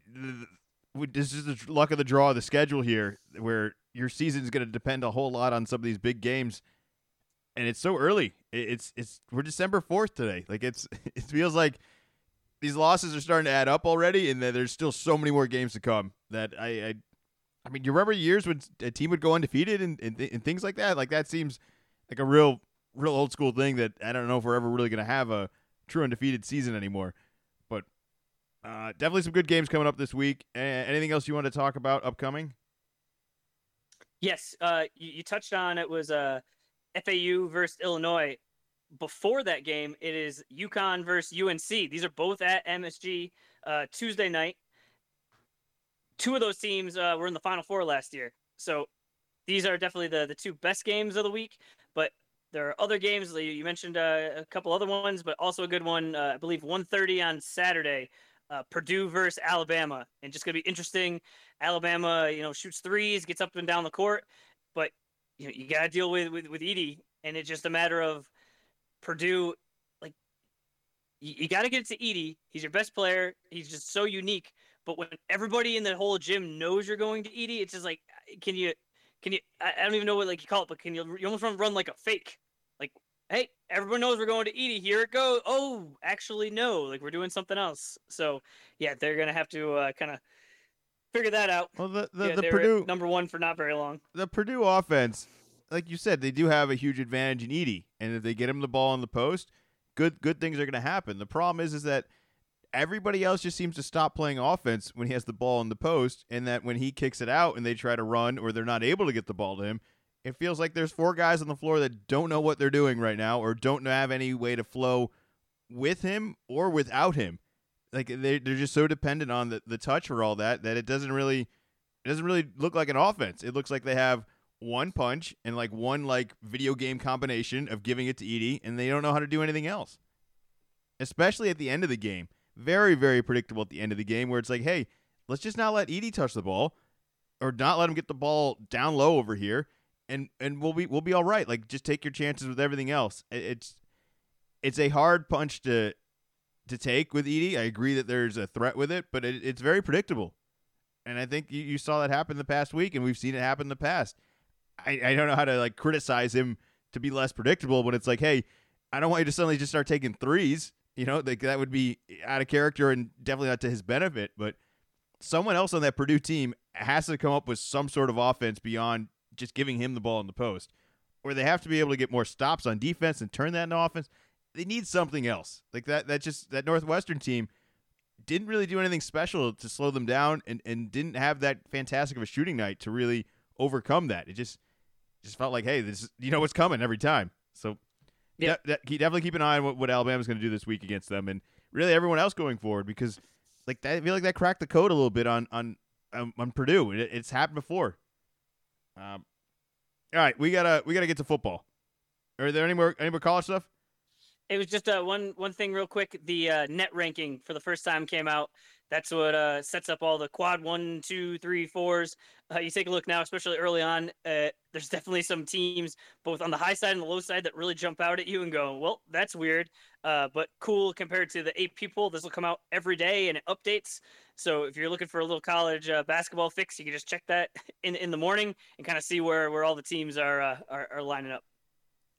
this is the luck of the draw of the schedule here where your season is going to depend a whole lot on some of these big games and it's so early. It's it's we're December fourth today. Like it's <laughs> it feels like these losses are starting to add up already, and that there's still so many more games to come. That I I, I mean, you remember years when a team would go undefeated and, and and things like that. Like that seems like a real real old school thing that I don't know if we're ever really going to have a true undefeated season anymore. But uh, definitely some good games coming up this week. anything else you want to talk about upcoming? Yes, uh, you, you touched on it was uh FAU versus Illinois. Before that game, it is UConn versus UNC. These are both at MSG uh, Tuesday night. Two of those teams uh, were in the Final Four last year, so these are definitely the the two best games of the week. But there are other games. You mentioned uh, a couple other ones, but also a good one. Uh, I believe 1:30 on Saturday. Uh, Purdue versus Alabama, and just gonna be interesting. Alabama, you know, shoots threes, gets up and down the court, but you know, you got to deal with, with with Edey, and it's just a matter of Purdue. Like, you, you got to get it to Edey. He's your best player. He's just so unique. But when everybody in the whole gym knows you're going to Edey, it's just like, can you, can you? I, don't even know what like you call it, but can you? You almost run, run like a fake. Like, hey, everyone knows we're going to Edey. Here it goes. Oh, actually, no. Like we're doing something else. So yeah, they're gonna have to uh, kind of figure that out. Well, the the, yeah, the Purdue number one for not very long. The Purdue offense, like you said, they do have a huge advantage in Edey, and if they get him the ball in the post, good good things are going to happen. The problem is, is that everybody else just seems to stop playing offense when he has the ball in the post, and that when he kicks it out and they try to run or they're not able to get the ball to him, it feels like there's four guys on the floor that don't know what they're doing right now or don't have any way to flow with him or without him like they they're just so dependent on the, the touch for all that that it doesn't really it doesn't really look like an offense. It looks like they have one punch and like one like video game combination of giving it to Edey, and they don't know how to do anything else. Especially at the end of the game, very very predictable at the end of the game, where it's like, hey, let's just not let Edey touch the ball, or not let him get the ball down low over here, and and we'll be we'll be all right. Like just take your chances with everything else. It's it's a hard punch to to take with Edey. I agree that there's a threat with it, but it, it's very predictable. And I think you, you saw that happen the past week, and we've seen it happen in the past. I, I don't know how to like criticize him to be less predictable when it's like, hey, I don't want you to suddenly just start taking threes. You know, like that would be out of character and definitely not to his benefit. But someone else on that Purdue team has to come up with some sort of offense beyond just giving him the ball in the post, or they have to be able to get more stops on defense and turn that into offense they need something else. Like that that just that Northwestern team didn't really do anything special to slow them down and, and didn't have that fantastic of a shooting night to really overcome that. It just just felt like, hey, this you know what's coming every time. So yeah, de- de- definitely keep an eye on what, what Alabama's going to do this week against them, and really everyone else going forward because like that, I feel like that cracked the code a little bit on on um, on Purdue. It, it's happened before. Um, all right, we gotta we gotta get to football. Are there any more any more college stuff? It was just uh, one one thing real quick. The uh, net ranking for the first time came out. That's what uh, sets up all the quad one, two, three, fours. Uh, you take a look now, especially early on. Uh, there's definitely some teams, both on the high side and the low side, that really jump out at you and go, "Well, that's weird," uh, but cool compared to the AP poll. This will come out every day and it updates. So if you're looking for a little college uh, basketball fix, you can just check that <laughs> in in the morning and kind of see where where all the teams are uh, are, are lining up.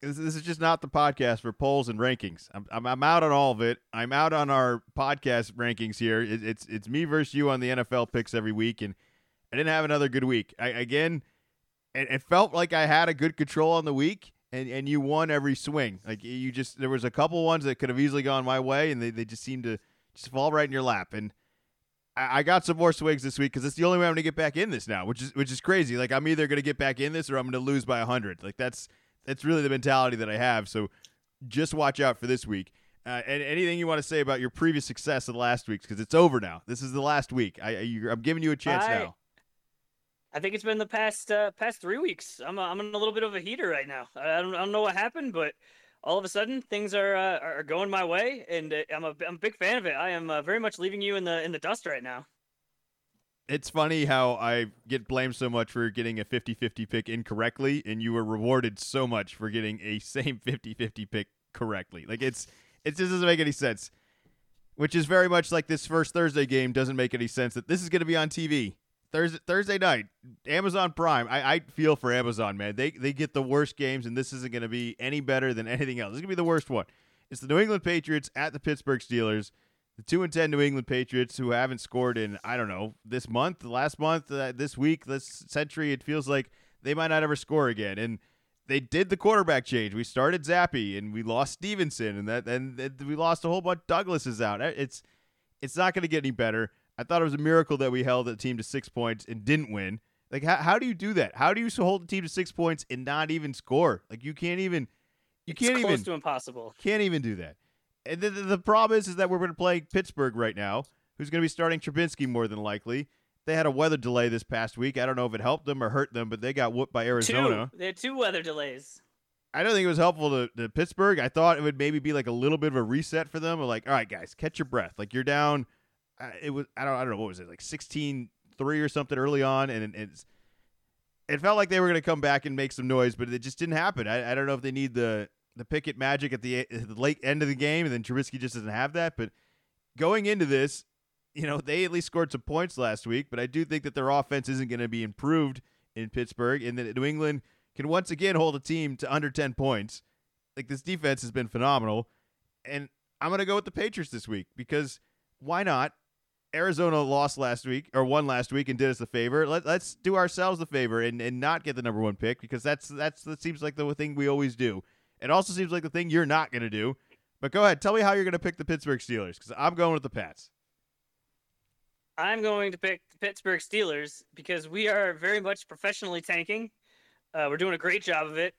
This, this is just not the podcast for polls and rankings. I'm, I'm, I'm out on all of it. I'm out on our podcast rankings here. It, it's it's me versus you on the NFL picks every week, and I didn't have another good week. I, again, it, it felt like I had a good control on the week, and, and you won every swing. Like you just there was a couple ones that could have easily gone my way, and they, they just seemed to just fall right in your lap. And I, got some more swings this week because it's the only way I'm going to get back in this now, which is which is crazy. Like I'm either going to get back in this or I'm going to lose by hundred. Like that's that's really the mentality that I have. So just watch out for this week. Uh, and anything you want to say about your previous success of the last weeks because it's over now. This is the last week. I, I am giving you a chance I, now. I think it's been the past uh, past three weeks. I'm a, I'm in a little bit of a heater right now. I don't I don't know what happened, but all of a sudden things are uh, are going my way, and uh, I'm a I'm a big fan of it. I am uh, very much leaving you in the in the dust right now it's funny how I get blamed so much for getting a 50-50 pick incorrectly and you were rewarded so much for getting a same <laughs> 50-50 pick correctly. Like it's it just doesn't make any sense. Which is very much like this first Thursday game doesn't make any sense that this is going to be on TV. Thursday Thursday night, Amazon Prime. I, I feel for Amazon, man. They they get the worst games and this isn't going to be any better than anything else. It's going to be the worst one. It's the New England Patriots at the Pittsburgh Steelers the two and ten New England Patriots who haven't scored in I don't know this month, last month, uh, this week, this century. It feels like they might not ever score again. And they did the quarterback change. We started Zappe and we lost Stevenson, and that and we lost a whole bunch. Douglas is out. It's it's not going to get any better. I thought it was a miracle that we held the team to six points and didn't win. Like how how do you do that? How do you hold the team to six points and not even score? Like you can't even you it's can't close even to impossible. Can't even do that. And the, the, the problem is, is that we're going to play Pittsburgh right now, who's going to be starting Trubisky more than likely. They had a weather delay this past week. I don't know if it helped them or hurt them, but they got whooped by Arizona. Two. They had two weather delays. I don't think it was helpful to, to Pittsburgh. I thought it would maybe be like a little bit of a reset for them. Or Like, all right, guys, catch your breath. Like you're down. Uh, it was I don't I don't know what was it like 16-3 or something early on, and it's it felt like they were going to come back and make some noise, but it just didn't happen. I, I don't know if they need the the Pickett magic at the, at the late end of the game, and then Trubisky just doesn't have that. But going into this, you know, they at least scored some points last week, but I do think that their offense isn't going to be improved in Pittsburgh, and that New England can once again hold a team to under 10 points. Like, this defense has been phenomenal. And I'm going to go with the Patriots this week because why not? Arizona lost last week or won last week and did us a favor. Let, us do ourselves the favor and, and not get the number one pick because that's that's that seems like the thing we always do. It also seems like the thing you're not going to do. But go ahead, tell me how you're going to pick the Pittsburgh Steelers because I'm going with the Pats. I'm going to pick the Pittsburgh Steelers because we are very much professionally tanking. Uh, we're doing a great job of it.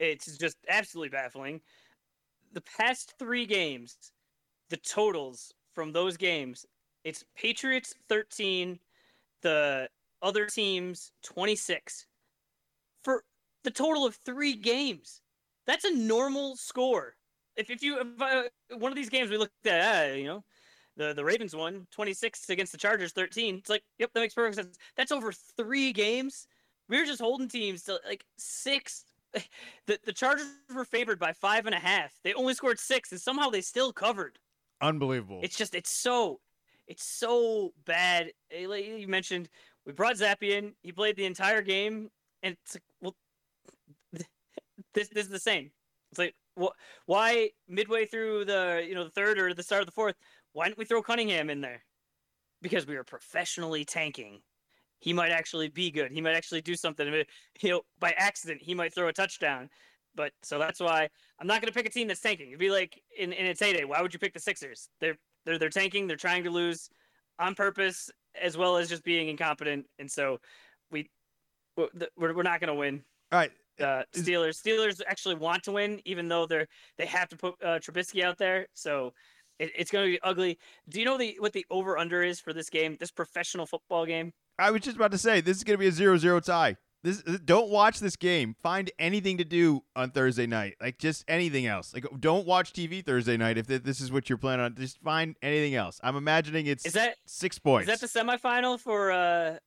It's just absolutely baffling. The past three games, the totals from those games, it's Patriots 13, the other teams 26 for the total of three games. That's a normal score. If if you if, uh, one of these games we looked at, uh, you know, the the Ravens won 26 against the Chargers 13. It's like, yep, that makes perfect sense. That's over 3 games. We were just holding teams to like 6 <laughs> the, the Chargers were favored by five and a half. They only scored six, and somehow they still covered. Unbelievable. It's just it's so it's so bad. You mentioned we brought Zappe in. He played the entire game, and it's like, well, this this is the same. It's like wh- why midway through the you know the third or the start of the fourth, why didn't we throw Cunningham in there? Because we were professionally tanking. He might actually be good. He might actually do something. Know, by accident, he might throw a touchdown. But so that's why I'm not going to pick a team that's tanking. It'd be like in, in its heyday. Why would you pick the Sixers? They're they're they're tanking. They're trying to lose on purpose as well as just being incompetent. And so we we're, we're not going to win. All right uh, Steelers. Steelers actually want to win, even though they're they have to put uh, Trubisky out there. So it, it's going to be ugly. Do you know the what the over under is for this game, this professional football game? I was just about to say this is going to be a 0-0 tie. This don't watch this game. Find anything to do on Thursday night, like just anything else. Like don't watch TV Thursday night if this is what you're planning on. Just find anything else. I'm imagining it's Is that six points. is that the semifinal for uh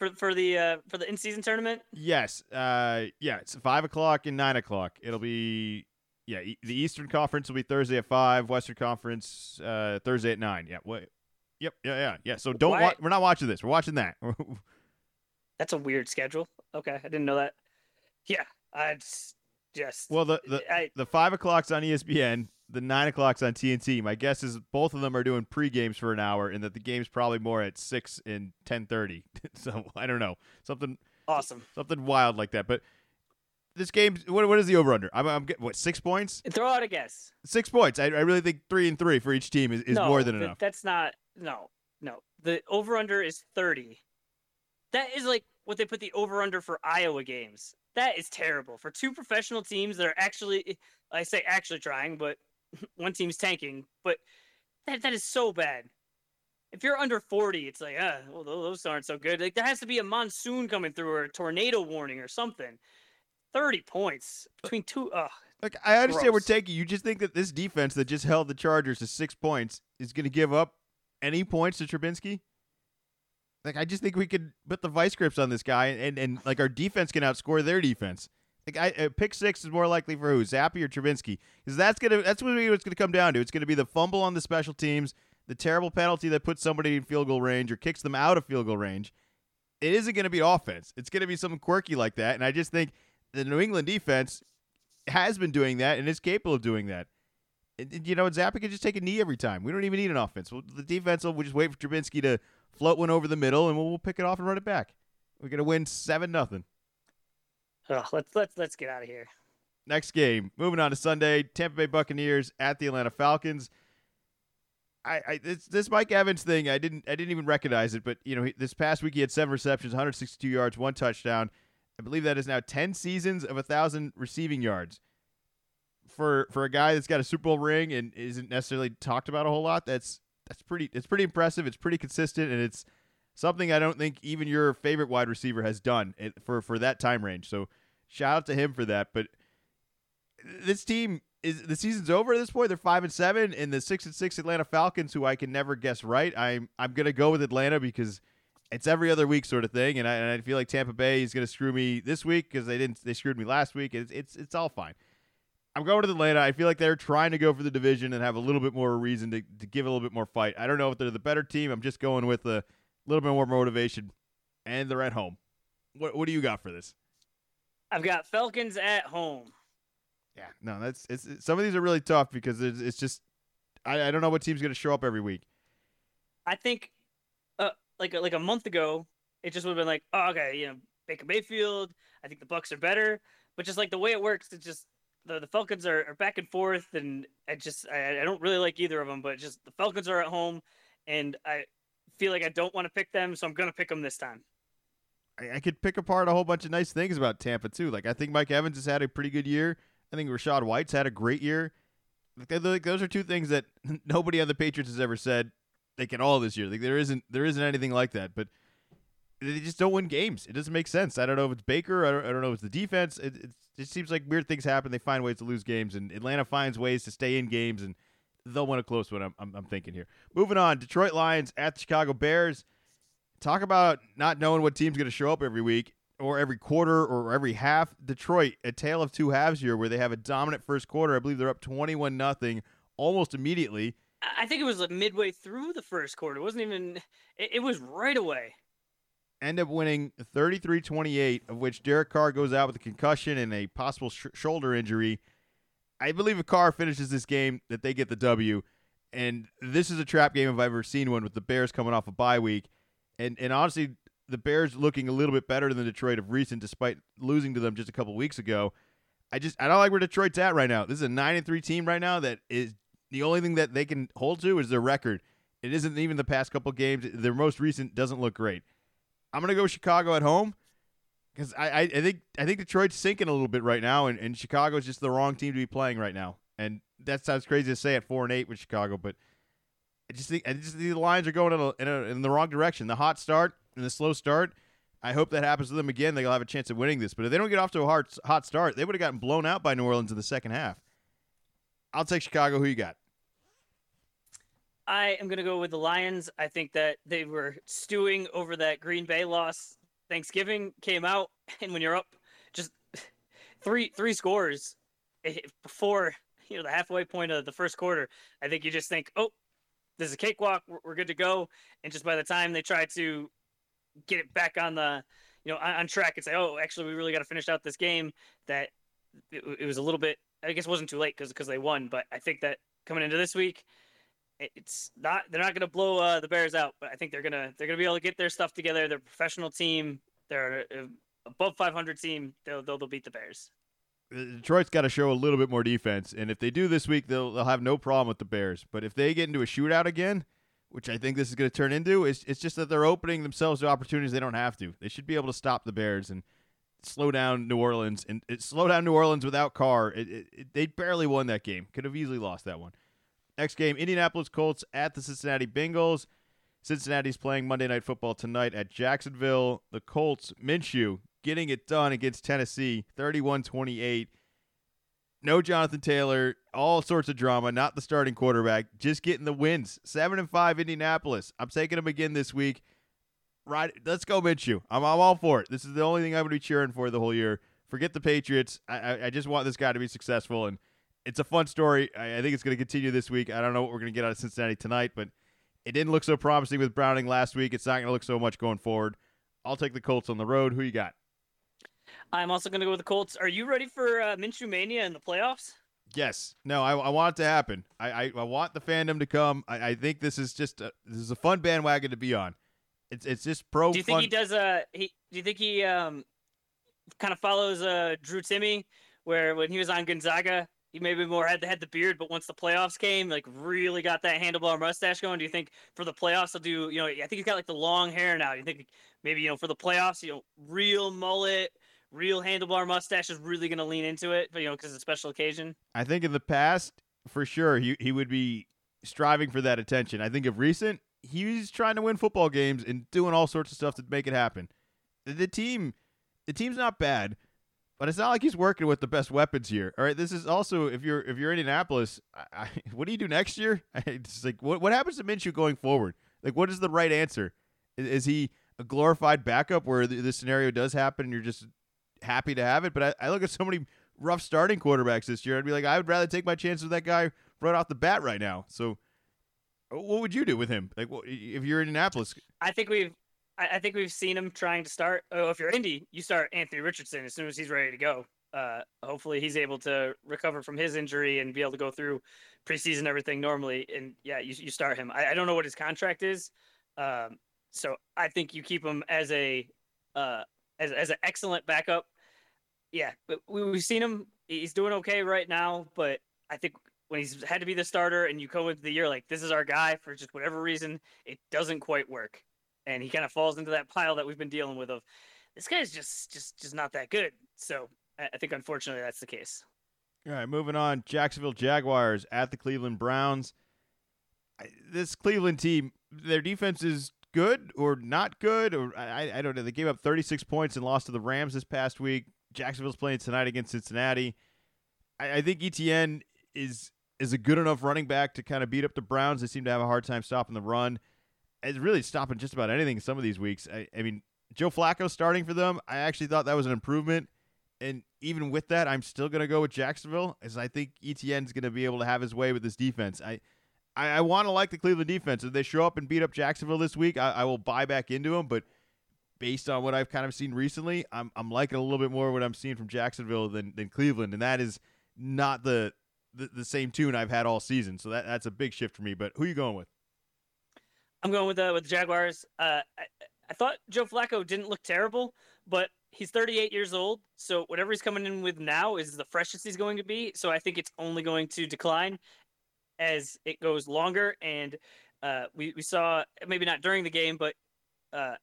for for the uh for the in season tournament? Yes. Uh, yeah. It's five o'clock and nine o'clock. It'll be yeah. E- the Eastern Conference will be Thursday at five. Western Conference uh, Thursday at nine. Yeah. What? Yep. Yeah. Yeah. Yeah. So don't. Why- Wa- we're not watching this. We're watching that. <laughs> That's a weird schedule. Okay, I didn't know that. Yeah, I just just well, the the I the five o'clock's on ESPN. The nine o'clock's on TNT. My guess is both of them are doing pre games for an hour, and that the game's probably more at six and ten thirty. <laughs> so I don't know something awesome. something wild like that. But this game, what what is the over under? I'm, I'm getting what six points. Throw out a guess. Six points. I, I really think three and three for each team is, is no, more than th- enough. That's not no no. The over under is thirty. That is like what they put the over under for Iowa games. That is terrible for two professional teams that are actually I say actually trying, but <laughs> one team's tanking. But that that is so bad. If you're under 40, it's like, ah, well, those aren't so good. Like there has to be a monsoon coming through or a tornado warning or something. 30 points between two. Ugh. Like I understand we're Gross. taking. You just think that this defense that just held the Chargers to six points is going to give up any points to Trubisky? Like I just think we could put the vice grips on this guy, and and like our defense can outscore their defense. Uh, pick six is more likely for who, Zappe or Trubisky? Because that's gonna that's what it's gonna come down to. It's gonna be the fumble on the special teams, the terrible penalty that puts somebody in field goal range or kicks them out of field goal range. It isn't gonna be offense. It's gonna be something quirky like that. And I just think the New England defense has been doing that and is capable of doing that. And- you know, Zappe can just take a knee every time. We don't even need an offense. Well, the defense will we'll just wait for Trubisky to float one over the middle, and we'll, we'll pick it off and run it back. We're gonna win seven nothing. Ugh, let's let's let's get out of here. Next game, moving on to Sunday, Tampa Bay Buccaneers at the Atlanta Falcons. I, I this, this Mike Evans thing, I didn't I didn't even recognize it, but you know, he, this past week he had seven receptions, 162 yards, one touchdown. I believe that is now 10 seasons of a thousand receiving yards. For for a guy that's got a Super Bowl ring and isn't necessarily talked about a whole lot, that's that's pretty it's pretty impressive. It's pretty consistent, and it's something I don't think even your favorite wide receiver has done eh, for for that time range. So shout out to him for that. But this team is the season's over at this point. They're five and seven, and the six and six Atlanta Falcons, who I can never guess right. I'm I'm gonna go with Atlanta because it's every other week sort of thing, and I, and I feel like Tampa Bay is gonna screw me this week because they didn't they screwed me last week. It's it's it's all fine. I'm going to Atlanta. I feel like they're trying to go for the division and have a little bit more reason to, to give a little bit more fight. I don't know if they're the better team. I'm just going with a little bit more motivation, and they're at home. What what do you got for this? I've got Falcons at home. Yeah, no, that's it's, it's- some of these are really tough because it's, it's just I, I don't know what team's going to show up every week. I think, uh, like like a month ago, it just would have been like, oh, okay, you know, Baker Mayfield. I think the Bucks are better, but just like the way it works, it's just the, the Falcons are, are back and forth, and I just I, I don't really like either of them. But just the Falcons are at home, and I feel like I don't want to pick them, so I'm gonna pick them this time. I, I could pick apart a whole bunch of nice things about Tampa too. Like I think Mike Evans has had a pretty good year. I think Rachaad White's had a great year. Like, those are two things that <laughs> nobody on the Patriots has ever said they can all this year. Like there isn't there isn't anything like that. But they just don't win games. It doesn't make sense. I don't know if it's Baker. I don't, I don't know if it's the defense. It, it just seems like weird things happen. They find ways to lose games, and Atlanta finds ways to stay in games, and they'll win a close one. I'm, I'm, I'm thinking here. Moving on, Detroit Lions at the Chicago Bears. Talk about not knowing what team's going to show up every week or every quarter or every half. Detroit, a tale of two halves here, where they have a dominant first quarter. I believe they're up 21 nothing almost immediately. I think it was like midway through the first quarter. It wasn't even. It, it was right away. end up winning 33-28 of which Derek Carr goes out with a concussion and a possible sh- shoulder injury. I believe if Carr finishes this game that they get the W and this is a trap game if I've ever seen one with the Bears coming off a bye week and and honestly the Bears looking a little bit better than the Detroit of recent despite losing to them just a couple weeks ago. I just I don't like where Detroit's at right now. This is a 9 and 3 team right now that is the only thing that they can hold to is their record. It isn't even the past couple games. Their most recent doesn't look great. I'm gonna go with Chicago at home because I, I, I think I think Detroit's sinking a little bit right now, and, and Chicago's just the wrong team to be playing right now. And that sounds crazy to say at four and eight with Chicago, but I just think I just think the Lions are going in, a, in, a, in the wrong direction. The hot start and the slow start I hope that happens to them again. They'll have a chance of winning this. But if they don't get off to a hard, hot start, they would have gotten blown out by New Orleans in the second half. I'll take Chicago. Who you got? I am going to go with the Lions. I think that they were stewing over that Green Bay loss. Thanksgiving came out, <laughs> and when you're up just <laughs> three three scores eh, before you know the halfway point of the first quarter, I think you just think, oh, this is a cakewalk. We're, we're good to go. And just by the time they try to get it back on the you know on, on track and say, oh, actually, we really got to finish out this game. That it, it was a little bit. I guess it wasn't too late because because they won. But I think that coming into this week it's not they're not going to blow uh, the Bears out, but I think they're gonna they're gonna be able to get their stuff together. They're a professional team. They're above 500 team. They'll, they'll they'll beat the Bears. Detroit's got to show a little bit more defense, and if they do this week, they'll they'll have no problem with the Bears. But if they get into a shootout again, which I think this is going to turn into, it's it's just that they're opening themselves to opportunities they don't have to. They should be able to stop the Bears and slow down New Orleans and it, slow down New Orleans without Carr. It, it, they barely won that game. Could have easily lost that one. Next game, Indianapolis Colts at the Cincinnati Bengals. Cincinnati's playing Monday Night Football tonight at Jacksonville. The Colts, Minshew, getting it done against Tennessee, 31 28. No Jonathan Taylor, all sorts of drama, not the starting quarterback, just getting the wins. 7 and 5 Indianapolis. I'm taking them again this week. Right, let's go Minshew. I'm, I'm all for it. This is the only thing I'm going to be cheering for the whole year. Forget the Patriots. I, I, I just want this guy to be successful and it's a fun story. I, I think it's going to continue this week. I don't know what we're going to get out of Cincinnati tonight, but it didn't look so promising with Browning last week. It's not going to look so much going forward. I'll take the Colts on the road. Who you got? I'm also going to go with the Colts. Are you ready for uh, Minshew Mania in the playoffs? Yes. No, I, I want it to happen. I, I, I want the fandom to come. I, I think this is just a, this is a fun bandwagon to be on. It's it's just pro. Do you fun. think he does? Uh, he do you think he um kind of follows uh Drew Timme, where when he was on Gonzaga, he maybe more had the had the beard, but once the playoffs came, like really got that handlebar mustache going. Do you think for the playoffs he'll do? You know, I think he's got like the long hair now. Do you think maybe you know for the playoffs, you know, real mullet, real handlebar mustache is really going to lean into it, you know, because it's a special occasion. I think in the past, for sure, he he would be striving for that attention. I think of recent, he's trying to win football games and doing all sorts of stuff to make it happen. The, the team, the team's not bad but it's not like he's working with the best weapons here. All right, this is also if you're if you're Indianapolis, I, I, <laughs> what do you do next year? <laughs> It's like what what happens to Minshew going forward? Like, what is the right answer? Is, is he a glorified backup where the, this scenario does happen and you're just happy to have it? But I, I look at so many rough starting quarterbacks this year. I'd be like, I would rather take my chances with that guy right off the bat right now. So, what would you do with him? Like, if you're in Indianapolis? I think we've I, think we've seen him trying to start. Oh, if you're Indy, you start Anthony Richardson as soon as he's ready to go. Uh, hopefully, he's able to recover from his injury and be able to go through preseason everything normally. And yeah, you, you start him. I, I don't know what his contract is, um, so I think you keep him as a uh, as as an excellent backup. Yeah, but we, we've seen him. He's doing okay right now, but I think when he's had to be the starter and you come into the year like this is our guy for just whatever reason, it doesn't quite work and he kind of falls into that pile that we've been dealing with of this guy's just just just not that good. So I think unfortunately that's the case. All right, moving on. Jacksonville Jaguars at the Cleveland Browns. This Cleveland team, their defense is good or not good, or I, I don't know. They gave up 36 points and lost to the Rams this past week. Jacksonville's playing tonight against Cincinnati. I, I think ETN is is a good enough running back to kind of beat up the Browns. They seem to have a hard time stopping the run it's really stopping just about anything some of these weeks. I, I mean, Joe Flacco starting for them, I actually thought that was an improvement. And even with that, I'm still going to go with Jacksonville, as I think ETN's going to be able to have his way with this defense. I, I, I want to like the Cleveland defense. If they show up and beat up Jacksonville this week, I, I will buy back into them. But based on what I've kind of seen recently, I'm, I'm liking a little bit more what I'm seeing from Jacksonville than, than Cleveland, and that is not the, the the same tune I've had all season. So that that's a big shift for me. But who are you going with? I'm going with the with the Jaguars. Uh, I, I thought Joe Flacco didn't look terrible, but he's 38 years old, so whatever he's coming in with now is the freshest he's going to be. So I think it's only going to decline as it goes longer. And uh, we we saw maybe not during the game, but uh,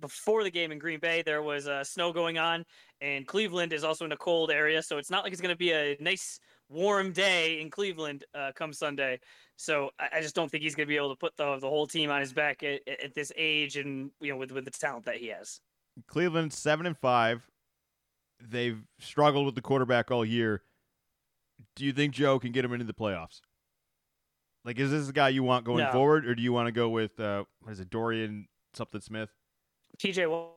before the game in Green Bay, there was uh, snow going on, and Cleveland is also in a cold area, so it's not like it's going to be a nice warm day in Cleveland uh, come Sunday. So I, I just don't think he's going to be able to put the the whole team on his back at, at, this age and you know with with the talent that he has. Cleveland seven and five. They've struggled with the quarterback all year. Do you think Joe can get him into the playoffs? Like, is this the guy you want going No. forward, or do you want to go with uh, what is it, Dorian something Smith? PJ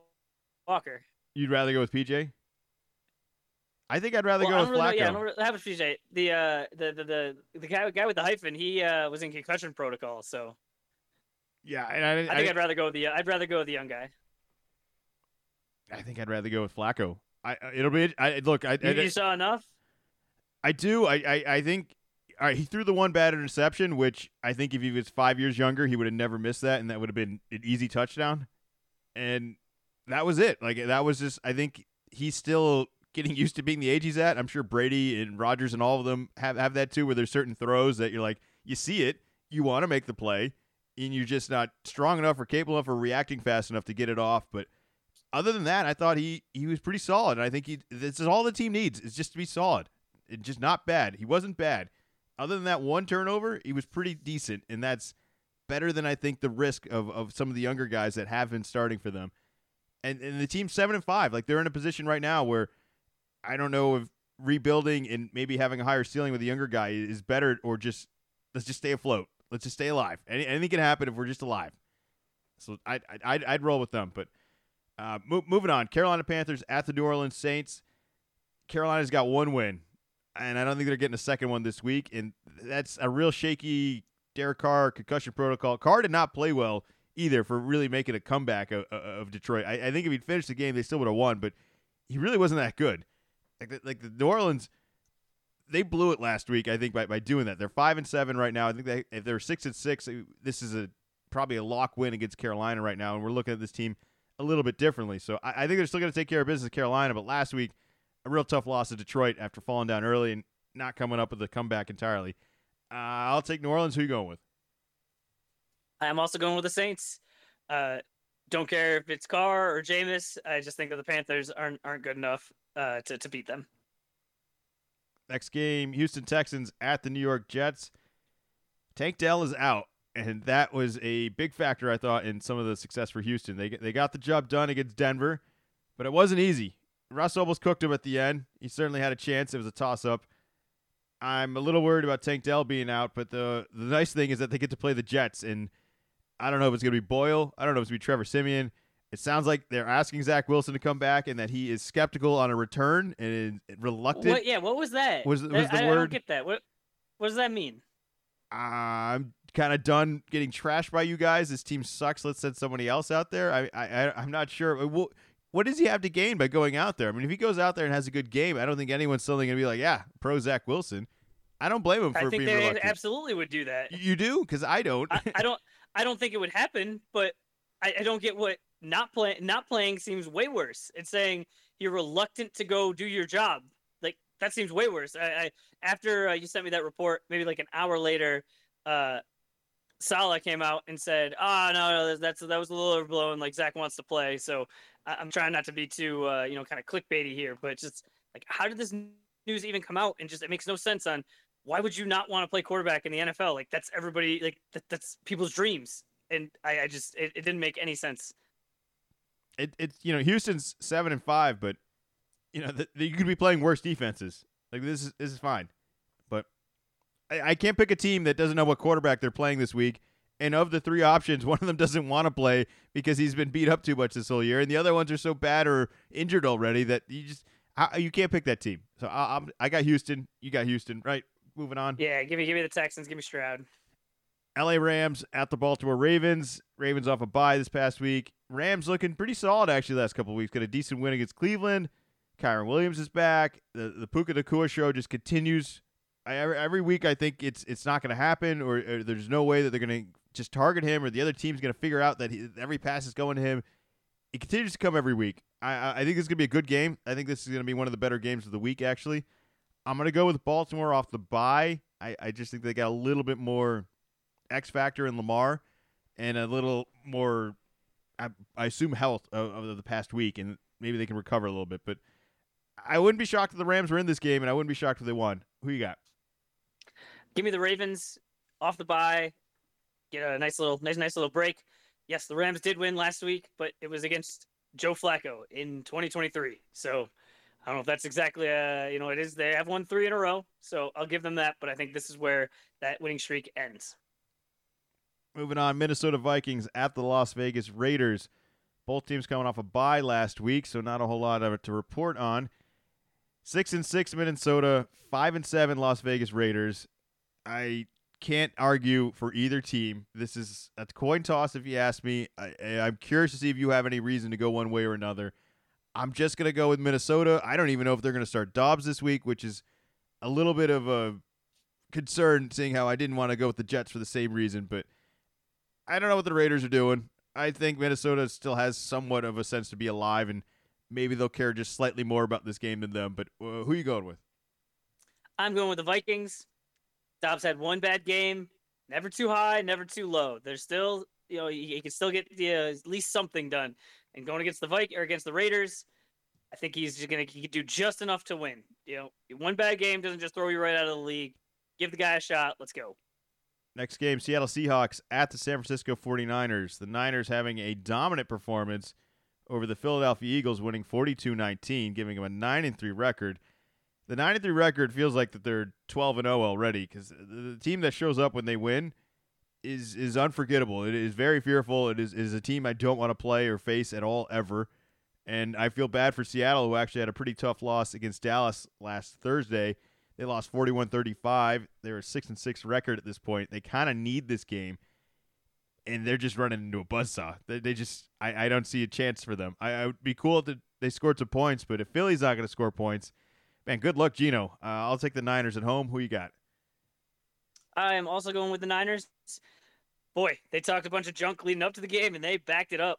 Walker. You'd rather go with PJ? I think I'd rather Well, go with really Flacco. yeah, I don't really have a PJ. The uh, the the the, the guy guy with the hyphen, he uh, was in concussion protocol, so yeah, and I, I I, think I would rather go with the I'd rather go with the young guy. I think I'd rather go with Flacco. I it'll be I look I You, I, you saw enough? I do I, I I think all right he threw the one bad interception which I think if he was five years younger he would have never missed that and that would have been an easy touchdown, and that was it. Like that was just I think he's still getting <laughs> used to being the age he's at. I'm sure Brady and Rodgers and all of them have have that too where there's certain throws that you're like you see it you want to make the play and you're just not strong enough or capable enough or reacting fast enough to get it off, but other than that, I thought he he was pretty solid. And I think he this is all the team needs is just to be solid. It's just not bad. He wasn't bad. Other than that one turnover, he was pretty decent, and that's better than I think the risk of, of some of the younger guys that have been starting for them. And and the team's seven and five. Like they're in a position right now where I don't know if rebuilding and maybe having a higher ceiling with a younger guy is better or just let's just stay afloat. Let's just stay alive. Any, anything can happen if we're just alive. So I'd, I'd, I'd roll with them. But uh, mo- moving on, Carolina Panthers at the New Orleans Saints. Carolina's got one win, and I don't think they're getting a second one this week. And that's a real shaky Derek Carr concussion protocol. Carr did not play well either for really making a comeback of, of Detroit. I, I think if he'd finished the game, they still would have won, but he really wasn't that good. Like the, like the New Orleans, they blew it last week. I think by, by doing that, they're five and seven right now. I think they if they're six and six, this is a probably a lock win against Carolina right now, and we're looking at this team a little bit differently. So I, I think they're still going to take care of business Carolina. But last week, a real tough loss to Detroit after falling down early and not coming up with a comeback entirely. Uh, I'll take New Orleans. Who you going with? I'm also going with the Saints. Uh, don't care if it's Carr or Jameis. I just think that the Panthers aren't aren't good enough uh, to to beat them. Next game, Houston Texans at the New York Jets. Tank Dell is out, and that was a big factor, I thought, in some of the success for Houston. They they got the job done against Denver, but it wasn't easy. Russ almost cooked him at the end. He certainly had a chance. It was a toss up. I'm a little worried about Tank Dell being out, but the the nice thing is that they get to play the Jets, and I don't know if it's going to be Boyle. I don't know if it's going to be Trevor Siemian. It sounds like they're asking Zach Wilson to come back, and that he is skeptical on a return and reluctant. What? Yeah. What was that? Was- was I, the I, I word- don't get that. What? What does that mean? I'm kind of done getting trashed by you guys. This team sucks. Let's send somebody else out there. I, I, I I'm not sure. What, what does he have to gain by going out there? I mean, if he goes out there and has a good game, I don't think anyone's suddenly going to be like, yeah, pro Zach Wilson. I don't blame him for I think being they reluctant. absolutely would do that. You do because I don't. I, I <laughs> don't. I don't think it would happen, but I, I don't get what not playing. Not playing seems way worse. It's saying you're reluctant to go do your job. Like that seems way worse. I, I after uh, you sent me that report, maybe like an hour later, uh, Salah came out and said, "Ah, no, no, that's that was a little overblown. Like Zach wants to play, so I, I'm trying not to be too, uh, you know, kind of clickbaity here. But just like, how did this news even come out? And just it makes no sense on why would you not want to play quarterback in the NFL? Like that's everybody, like that, that's people's dreams. And I, I just it, it didn't make any sense. it, it's you know Houston's seven and five, but you know th- you could be playing worse defenses. Like this is this is fine, I, I can't pick a team that doesn't know what quarterback they're playing this week. And of the three options, <laughs> one of them doesn't want to play because he's been beat up too much this whole year, and the other ones are so bad or injured already that you just you can't pick that team. So I, I'm I got Houston, you got Houston, right? Moving on. Yeah, give me give me the Texans, give me Stroud. LA Rams at the Baltimore Ravens. Ravens off a bye this past week. Rams looking pretty solid actually last couple of weeks. Got a decent win against Cleveland. Kyren Williams is back. The the Puka Nacua show just continues. I, every, week I think it's it's not going to happen, or, or there's no way that they're going to just target him, or the other team's going to figure out that he, every pass is going to him. It continues to come every week. I I, think this is going to be a good game. I think this is going to be one of the better games of the week. Actually, I'm going to go with Baltimore off the bye. I, I just think they got a little bit more X factor in Lamar, and a little more, I, I assume, health of, of the past week, and maybe they can recover a little bit. But I wouldn't be shocked if the Rams were in this game, and I wouldn't be shocked if they won. Who you got? Give me the Ravens off the bye. Get a nice little nice nice little break. Yes, the Rams did win last week, but it was against Joe Flacco in 2023. So I don't know if that's exactly uh you know it is they have won three in a row, so I'll give them that. But I think this is where that winning streak ends. Moving on, Minnesota Vikings at the Las Vegas Raiders. Both teams coming off a bye last week, so not a whole lot of it to report on. Six and six Minnesota, five and seven Las Vegas Raiders. I can't argue for either team. This is a coin toss, if you ask me. I, I'm curious to see if you have any reason to go one way or another. I'm just gonna go with Minnesota. I don't even know if they're gonna start Dobbs this week, which is a little bit of a concern, seeing how I didn't want to go with the Jets for the same reason. But I don't know what the Raiders are doing. I think Minnesota still has somewhat of a sense to be alive, and maybe they'll care just slightly more about this game than them. But uh, who are you going with? I'm going with the Vikings. Dobbs had one bad game, never too high, never too low. There's still, you know, he, he can still get the, uh, at least something done. And going against the Viking or against the Raiders, I think he's just gonna he do just enough to win. You know, one bad game doesn't just throw you right out of the league. Give the guy a shot. Let's go. Next game, Seattle Seahawks at the San Francisco 49ers. The Niners having a dominant performance over the Philadelphia Eagles, winning 42-19, giving them a 9 and 3 record. The 93 record feels like that they're 12 and 0 already because the team that shows up when they win is is unforgettable. It is very fearful. It is, is a team I don't want to play or face at all ever. And I feel bad for Seattle, who actually had a pretty tough loss against Dallas last Thursday. They lost 41-35. They're a 6 and 6 record at this point. They kind of need this game. And they're just running into a buzzsaw. They, they just I, I don't see a chance for them. I, I would be cool if they scored some points, but if Philly's not going to score points, man, good luck, Gino. Uh, I'll take the Niners at home. Who you got? I am also going with the Niners. Boy, they talked a bunch of junk leading up to the game, and they backed it up.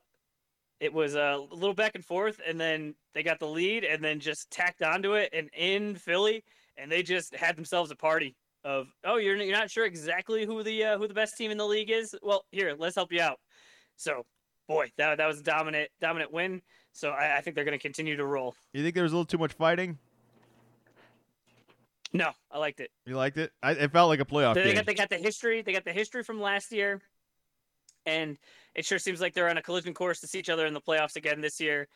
It was a little back and forth, and then they got the lead, and then just tacked onto it, and in Philly, and they just had themselves a party of, oh, you're you're not sure exactly who the uh, who the best team in the league is. Well, here, let's help you out. So, boy, that that was a dominant dominant win. So I, I think they're going to continue to roll. You think there was a little too much fighting? No, I liked it. You liked it? I, it felt like a playoff They game. got they got the history. They got the history from last year, and it sure seems like they're on a collision course to see each other in the playoffs again this year.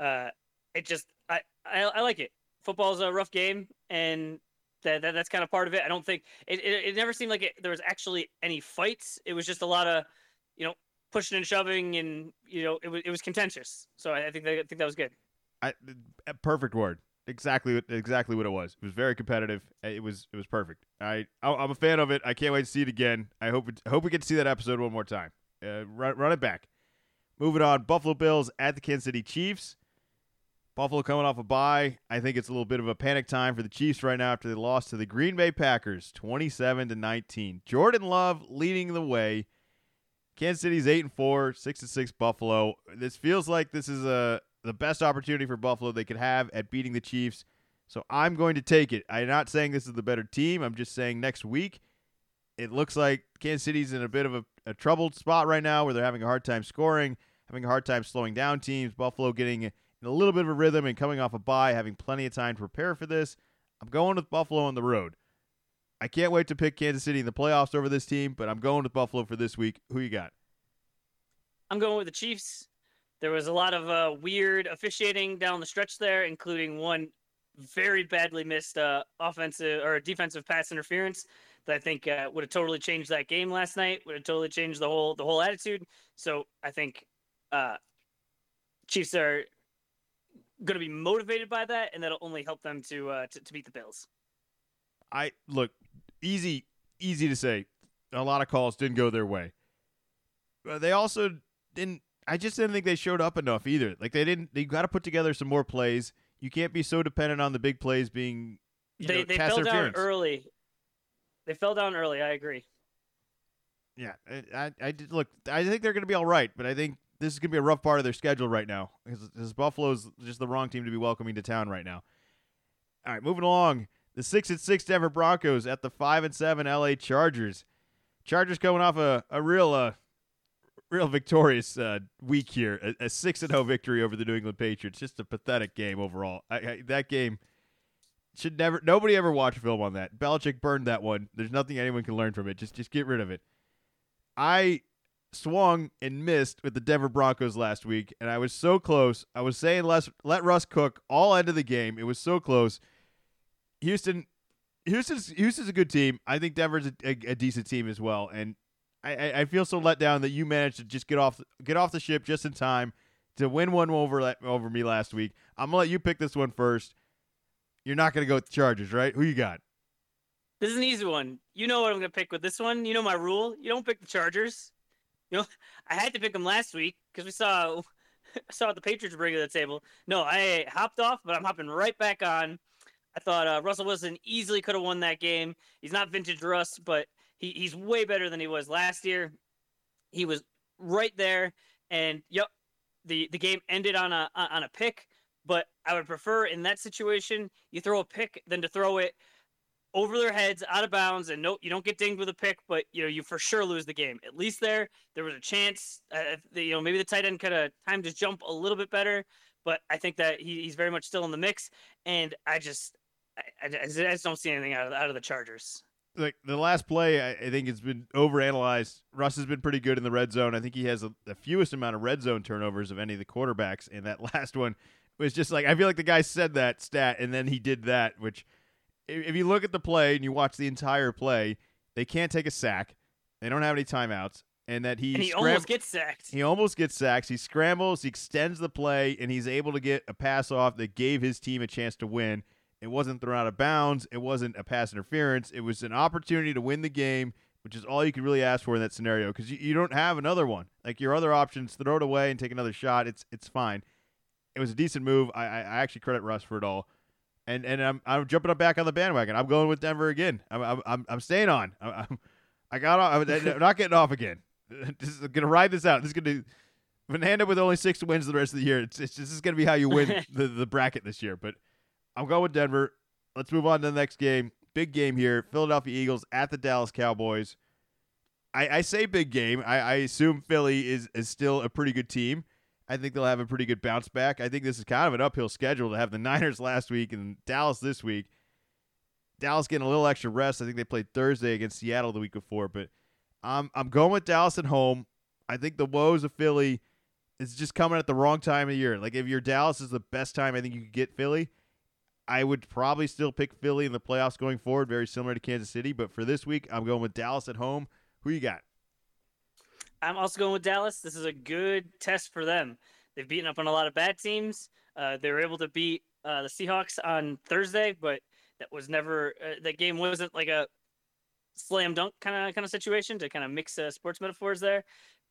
Uh, it just I, I I like it. Football's a rough game, and that, that that's kind of part of it. I don't think it it, it never seemed like it, there was actually any fights. It was just a lot of you know pushing and shoving, and you know it was it was contentious. So I, I think that, I think that was good. I, perfect word. Exactly, what- exactly what it was. It was very competitive. It was, it was perfect. I, I'm a fan of it. I can't wait to see it again. I hope, it, I hope we get to see that episode one more time. Uh, run, run it back. Moving on, Buffalo Bills at the Kansas City Chiefs. Buffalo coming off a bye. I think it's a little bit of a panic time for the Chiefs right now after they lost to the Green Bay Packers, 27 to 19. Jordan Love leading the way. Kansas City's eight and four, six and six Buffalo. This feels like this is a the best opportunity for Buffalo they could have at beating the Chiefs. So I'm going to take it. I'm not saying this is the better team. I'm just saying next week it looks like Kansas City's in a bit of a, a troubled spot right now where they're having a hard time scoring, having a hard time slowing down teams. Buffalo getting in a little bit of a rhythm and coming off a bye, having plenty of time to prepare for this. I'm going with Buffalo on the road. I can't wait to pick Kansas City in the playoffs over this team, but I'm going with Buffalo for this week. Who you got? I'm going with the Chiefs. There was a lot of uh, weird officiating down the stretch there, including one very badly missed uh, offensive or defensive pass interference that I think uh, would have totally changed that game last night. Would have totally changed the whole the whole attitude. So I think uh, Chiefs are going to be motivated by that, and that'll only help them to, uh, to to beat the Bills. I look easy, easy to say. A lot of calls didn't go their way. But they also didn't. I just didn't think they showed up enough either. Like they didn't. They got to put together some more plays. You can't be so dependent on the big plays being. They know, they fell down early. They fell down early. I agree. Yeah, I, I, I did look. I think they're going to be all right, but I think this is going to be a rough part of their schedule right now because, because Buffalo's just the wrong team to be welcoming to town right now. All right, moving along. The six and six Denver Broncos at the five and seven LA Chargers. Chargers coming off a, a real uh, real victorious uh, week here, a, six and zero victory over the New England Patriots. Just a pathetic game overall. I, I, that game should never. Nobody ever watch film on that. Belichick burned that one. There's nothing anyone can learn from it. Just just get rid of it. I swung and missed with the Denver Broncos last week, and I was so close. I was saying let let Russ cook all end of the game. It was so close. Houston, Houston's Houston's a good team. I think Denver's a, a, a decent team as well, and I, I feel so let down that you managed to just get off get off the ship just in time to win one over over me last week. I'm gonna let you pick this one first. You're not gonna go with the Chargers, right? Who you got? This is an easy one. You know what I'm gonna pick with this one. You know my rule. You don't pick the Chargers. You know, <laughs> I had to pick them last week because we saw <laughs> saw what the Patriots bring to the table. No, I hopped off, but I'm hopping right back on. I thought uh, Russell Wilson easily could have won that game. He's not vintage Russ, but he, he's way better than he was last year. He was right there, and yep, the the game ended on a on a pick. But I would prefer in that situation you throw a pick than to throw it over their heads, out of bounds, and no, you don't get dinged with a pick, but you know you for sure lose the game. At least there, there was a chance. Uh, you know, maybe the tight end could have timed his jump a little bit better, but I think that he, he's very much still in the mix. And I just, I, I, I just don't see anything out of out of the Chargers. Like the last play, I, I think it's been overanalyzed. Russ has been pretty good in the red zone. I think he has a, the fewest amount of red zone turnovers of any of the quarterbacks. And that <laughs> last one was just like I feel like the guy said that stat, and then he did that, which if you look at the play and you watch the entire play, they can't take a sack. They don't have any timeouts. And that he, and he scram- almost gets sacked. He almost gets sacked. He scrambles, he extends the play, and he's able to get a pass off that gave his team a chance to win. It wasn't thrown out of bounds. It wasn't a pass interference. It was an opportunity to win the game, which is all you could really ask for in that scenario because you, you don't have another one. Like your other options, throw it away and take another shot. It's it's fine. It was a decent move. I, I actually credit Russ for it all and and I'm I'm jumping up back on the bandwagon. I'm going with Denver again. I'm I'm I'm, staying on. <laughs> I'm, i got off. I'm not getting off again. <laughs> Just gonna ride this out. This is gonna Fernanda with only six wins the rest of the year. It's, it's this is gonna be how you win <laughs> the the bracket this year. But I'm going with Denver. Let's move on to the next game. Big game here. Philadelphia Eagles at the Dallas Cowboys. I, I say big game. I, I assume Philly is, is still a pretty good team. I think they'll have a pretty good bounce back. I think this is kind of an uphill schedule to have the <laughs> Niners last week and Dallas this week. Dallas getting a little extra rest. I think they played Thursday against Seattle the week before, but I'm I'm going with Dallas at home. I think the woes of Philly is just coming at the wrong time of year. Like if your Dallas is the best time I think you could get Philly, I would probably still pick Philly in the playoffs going forward, very similar to Kansas City. But for this week, I'm going with Dallas at home. Who you got? I'm also going with Dallas. This is a good test for them. They've beaten up on a lot of bad teams. Uh, they were able to beat uh, the Seahawks on Thursday, but that was never uh, that game wasn't like a slam dunk kind of kind of situation to kind of mix uh, sports metaphors there.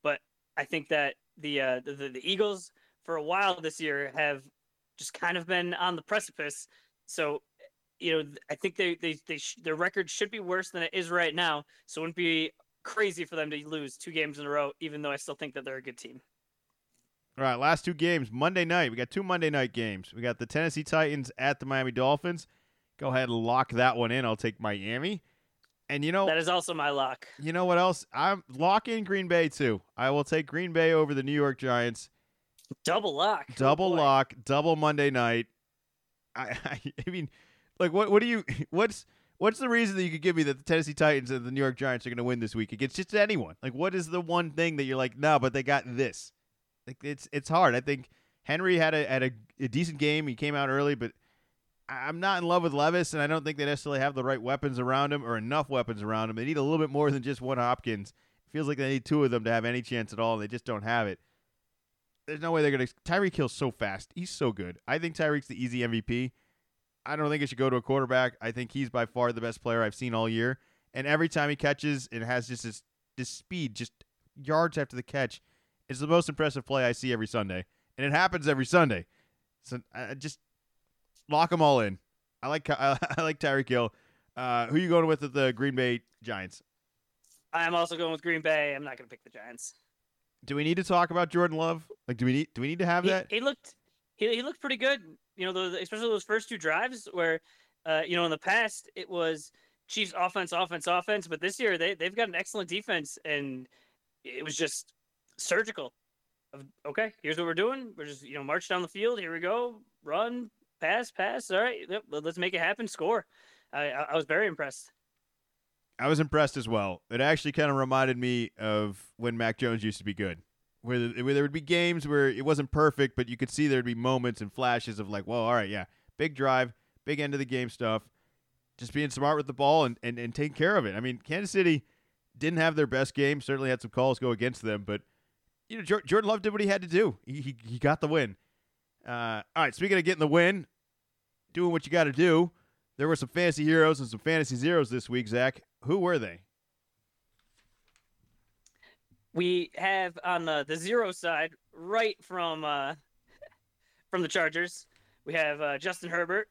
But I think that uh, the, the the Eagles for a while this year have just kind of been on the precipice. So you know, I think they they, they sh- their record should be worse than it is right now. So it wouldn't be crazy for them to lose two games in a row, even though I still think that they're a good team. All right, last two games. Monday night. We got two Monday night games. We got the Tennessee Titans at the Miami Dolphins. Go ahead and lock that one in. I'll take Miami. And you know that is also my lock. You know what else? I'm locking Green Bay too. I will take Green Bay over the New York Giants. Double lock. Oh, Double oh lock. Double Monday night. <laughs> I, I, mean, like what? What do you? <laughs> What's What's the reason that you could give me that the Tennessee Titans and the New York Giants are going to win this week against just anyone? Like, what is the one thing that you're like, no, but they got this? Like, it's it's hard. I think Henry had a had a, a decent game. He came out early, but I'm not in love with Levis, and I don't think they necessarily have the right weapons around him or enough weapons around him. They need a little bit more than just one Hopkins. It feels like they need two of them to have any chance at all, and they just don't have it. There's no way they're to. Tyreek Hill's so fast. He's so good. I think Tyreek's the easy MVP. I don't think it should go to a quarterback. I think he's by far the best player I've seen all year. And every time he catches, it has just this this speed, just yards after the catch. It's the most impressive play I see every Sunday, and it happens every Sunday. So I just lock them all in. I like <laughs> I, like Tyreek Hill. Uh, who you going with at the Green Bay Giants? I'm also going with Green Bay. I'm not going to pick the Giants. Do we need to talk about Jordan Love? Like, do we need do we need to have he, that? He looked he, he looked pretty good you know, those, especially those first two drives where, uh, you know, in the past it was Chiefs offense, offense, offense, but this year they they've got an excellent defense, and it was just surgical. Of, okay, here's what we're doing. We're just you know march down the field. Here we go. Run, pass, pass. All right, let's make it happen. Score. I I was very impressed. I was impressed as well. It actually kind of reminded me of when Mac Jones used to be good, where, the, where there would be games where it wasn't perfect, but you could see there'd be moments and flashes of like, well, all right, yeah, big drive, big end of the game stuff, just being smart with the ball and, and, and taking care of it. I mean, Kansas City didn't have their best game, certainly had some calls go against them, but you know, Jordan Love did what he had to do. He, he, he got the win. Uh, all right, speaking of getting the win, doing what you got to do, there were some fantasy heroes and some fantasy zeros this week, Zach. Who were they? We have on the, the zero side, right from uh, from the Chargers, we have uh, Justin Herbert.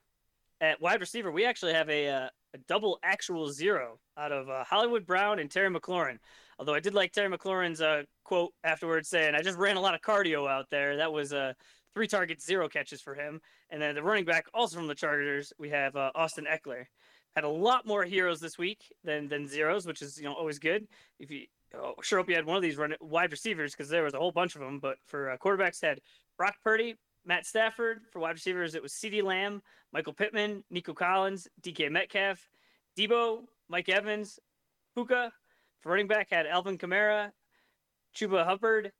At wide receiver, we actually have a, uh, a double actual zero out of uh, Hollywood Brown and Terry McLaurin. Although I did like Terry McLaurin's uh, quote afterwards saying, I just ran a lot of cardio out there. That was uh, three targets, zero catches for him. And then the running back, also from the Chargers, we have uh, Austin Ekeler. Had a lot more heroes this week than than zeros, which is you know always good. If you oh, sure hope you had one of these run wide receivers because there was a whole bunch of them. But for uh, quarterbacks, had Brock Purdy, Matt Stafford. For wide receivers, it was CeeDee Lamb, Michael Pittman, Nico Collins, DK Metcalf, Deebo, Mike Evans, Puka. For running back, had Alvin Kamara, Chuba Hubbard,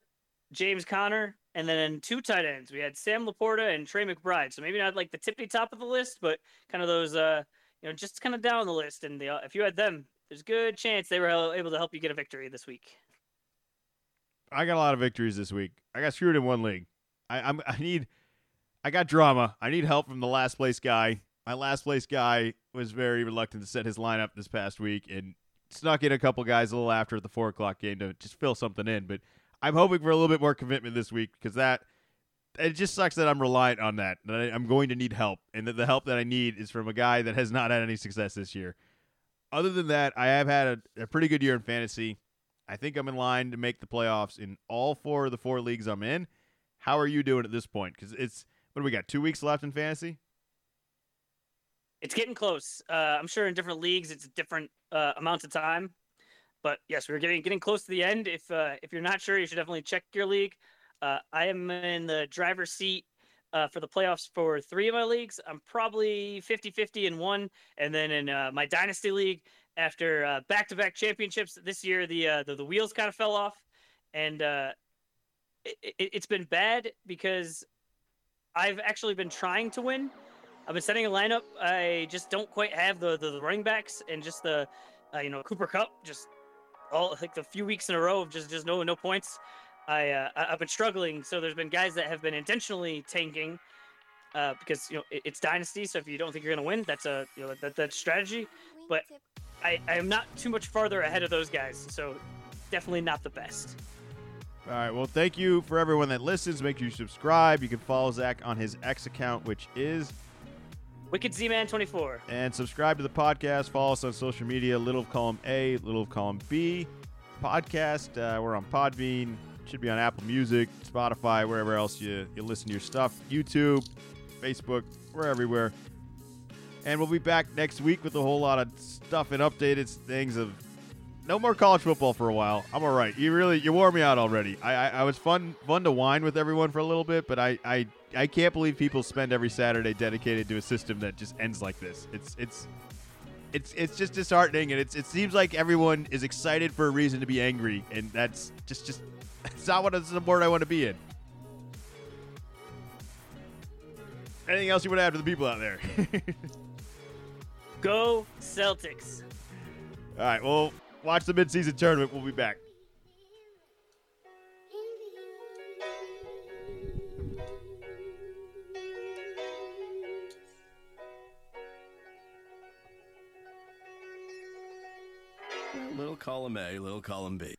James Conner, and then two tight ends. We had Sam Laporta and Trey McBride. So maybe not like the tippy top of the list, but kind of those, uh, you know, just kind of down the list. And the, uh, if you had them, there's a good chance they were able to help you get a victory this week. I got a lot of victories this week. I got screwed in one league. I, I'm, I need, I got drama. I need help from the last place guy. My last place guy was very reluctant to set his lineup this past week and snuck in a couple guys a little after the four o'clock game to just fill something in. But I'm hoping for a little bit more commitment this week because that it just sucks that I'm reliant on that. That I, am going to need help, and that the help that I need is from a guy that has not had any success this year. Other than that, I have had a, a pretty good year in fantasy. I think I'm in line to make the playoffs in all four of the four leagues I'm in. How are you doing at this point? Because it's what do we got? Two weeks left in fantasy. It's getting close. Uh, I'm sure in different leagues it's different uh, amounts of time. But yes, we're getting getting close to the end. If uh, if you're not sure, you should definitely check your league. Uh, I am in the driver's seat uh, for the playoffs for three of my leagues. I'm probably 50-50 in one, and then in uh, my dynasty league, after uh, back-to-back championships this year, the uh, the, the wheels kind of fell off, and uh, it, it's been bad because I've actually been trying to win. I've been setting a lineup. I just don't quite have the the, the running backs and just the uh, you know Cooper Kupp, just all like the few weeks in a row of just just no no points. I uh, I've been struggling. So there's been guys that have been intentionally tanking uh, because you know it, it's dynasty. So if you don't think you're gonna win, that's a you know that that's strategy. But I I am not too much farther ahead of those guys. So definitely not the best. All right. Well, thank you for everyone that listens. Make sure you subscribe. You can follow Zach on his X account, which is Wicked Z Man 24. And subscribe to the podcast. Follow us on social media Little of Column A, Little of Column B podcast. Uh, we're on Podbean. Should be on Apple Music, Spotify, wherever else you, you listen to your stuff. YouTube, Facebook, we're everywhere. And we'll be back next week with a whole lot of stuff and updated things of no more college football for a while. I'm all right. You really you wore me out already. I, I, I was fun fun to whine with everyone for a little bit, but I, I I can't believe people spend every Saturday dedicated to a system that just ends like this. It's it's it's it's just disheartening, and it's it seems like everyone is excited for a reason to be angry, and that's just just it's not what it's the board I want to be in. Anything else you want to add to the people out there? <laughs> Go Celtics! All right, well, watch the midseason tournament. We'll be back. Little column A, little column B.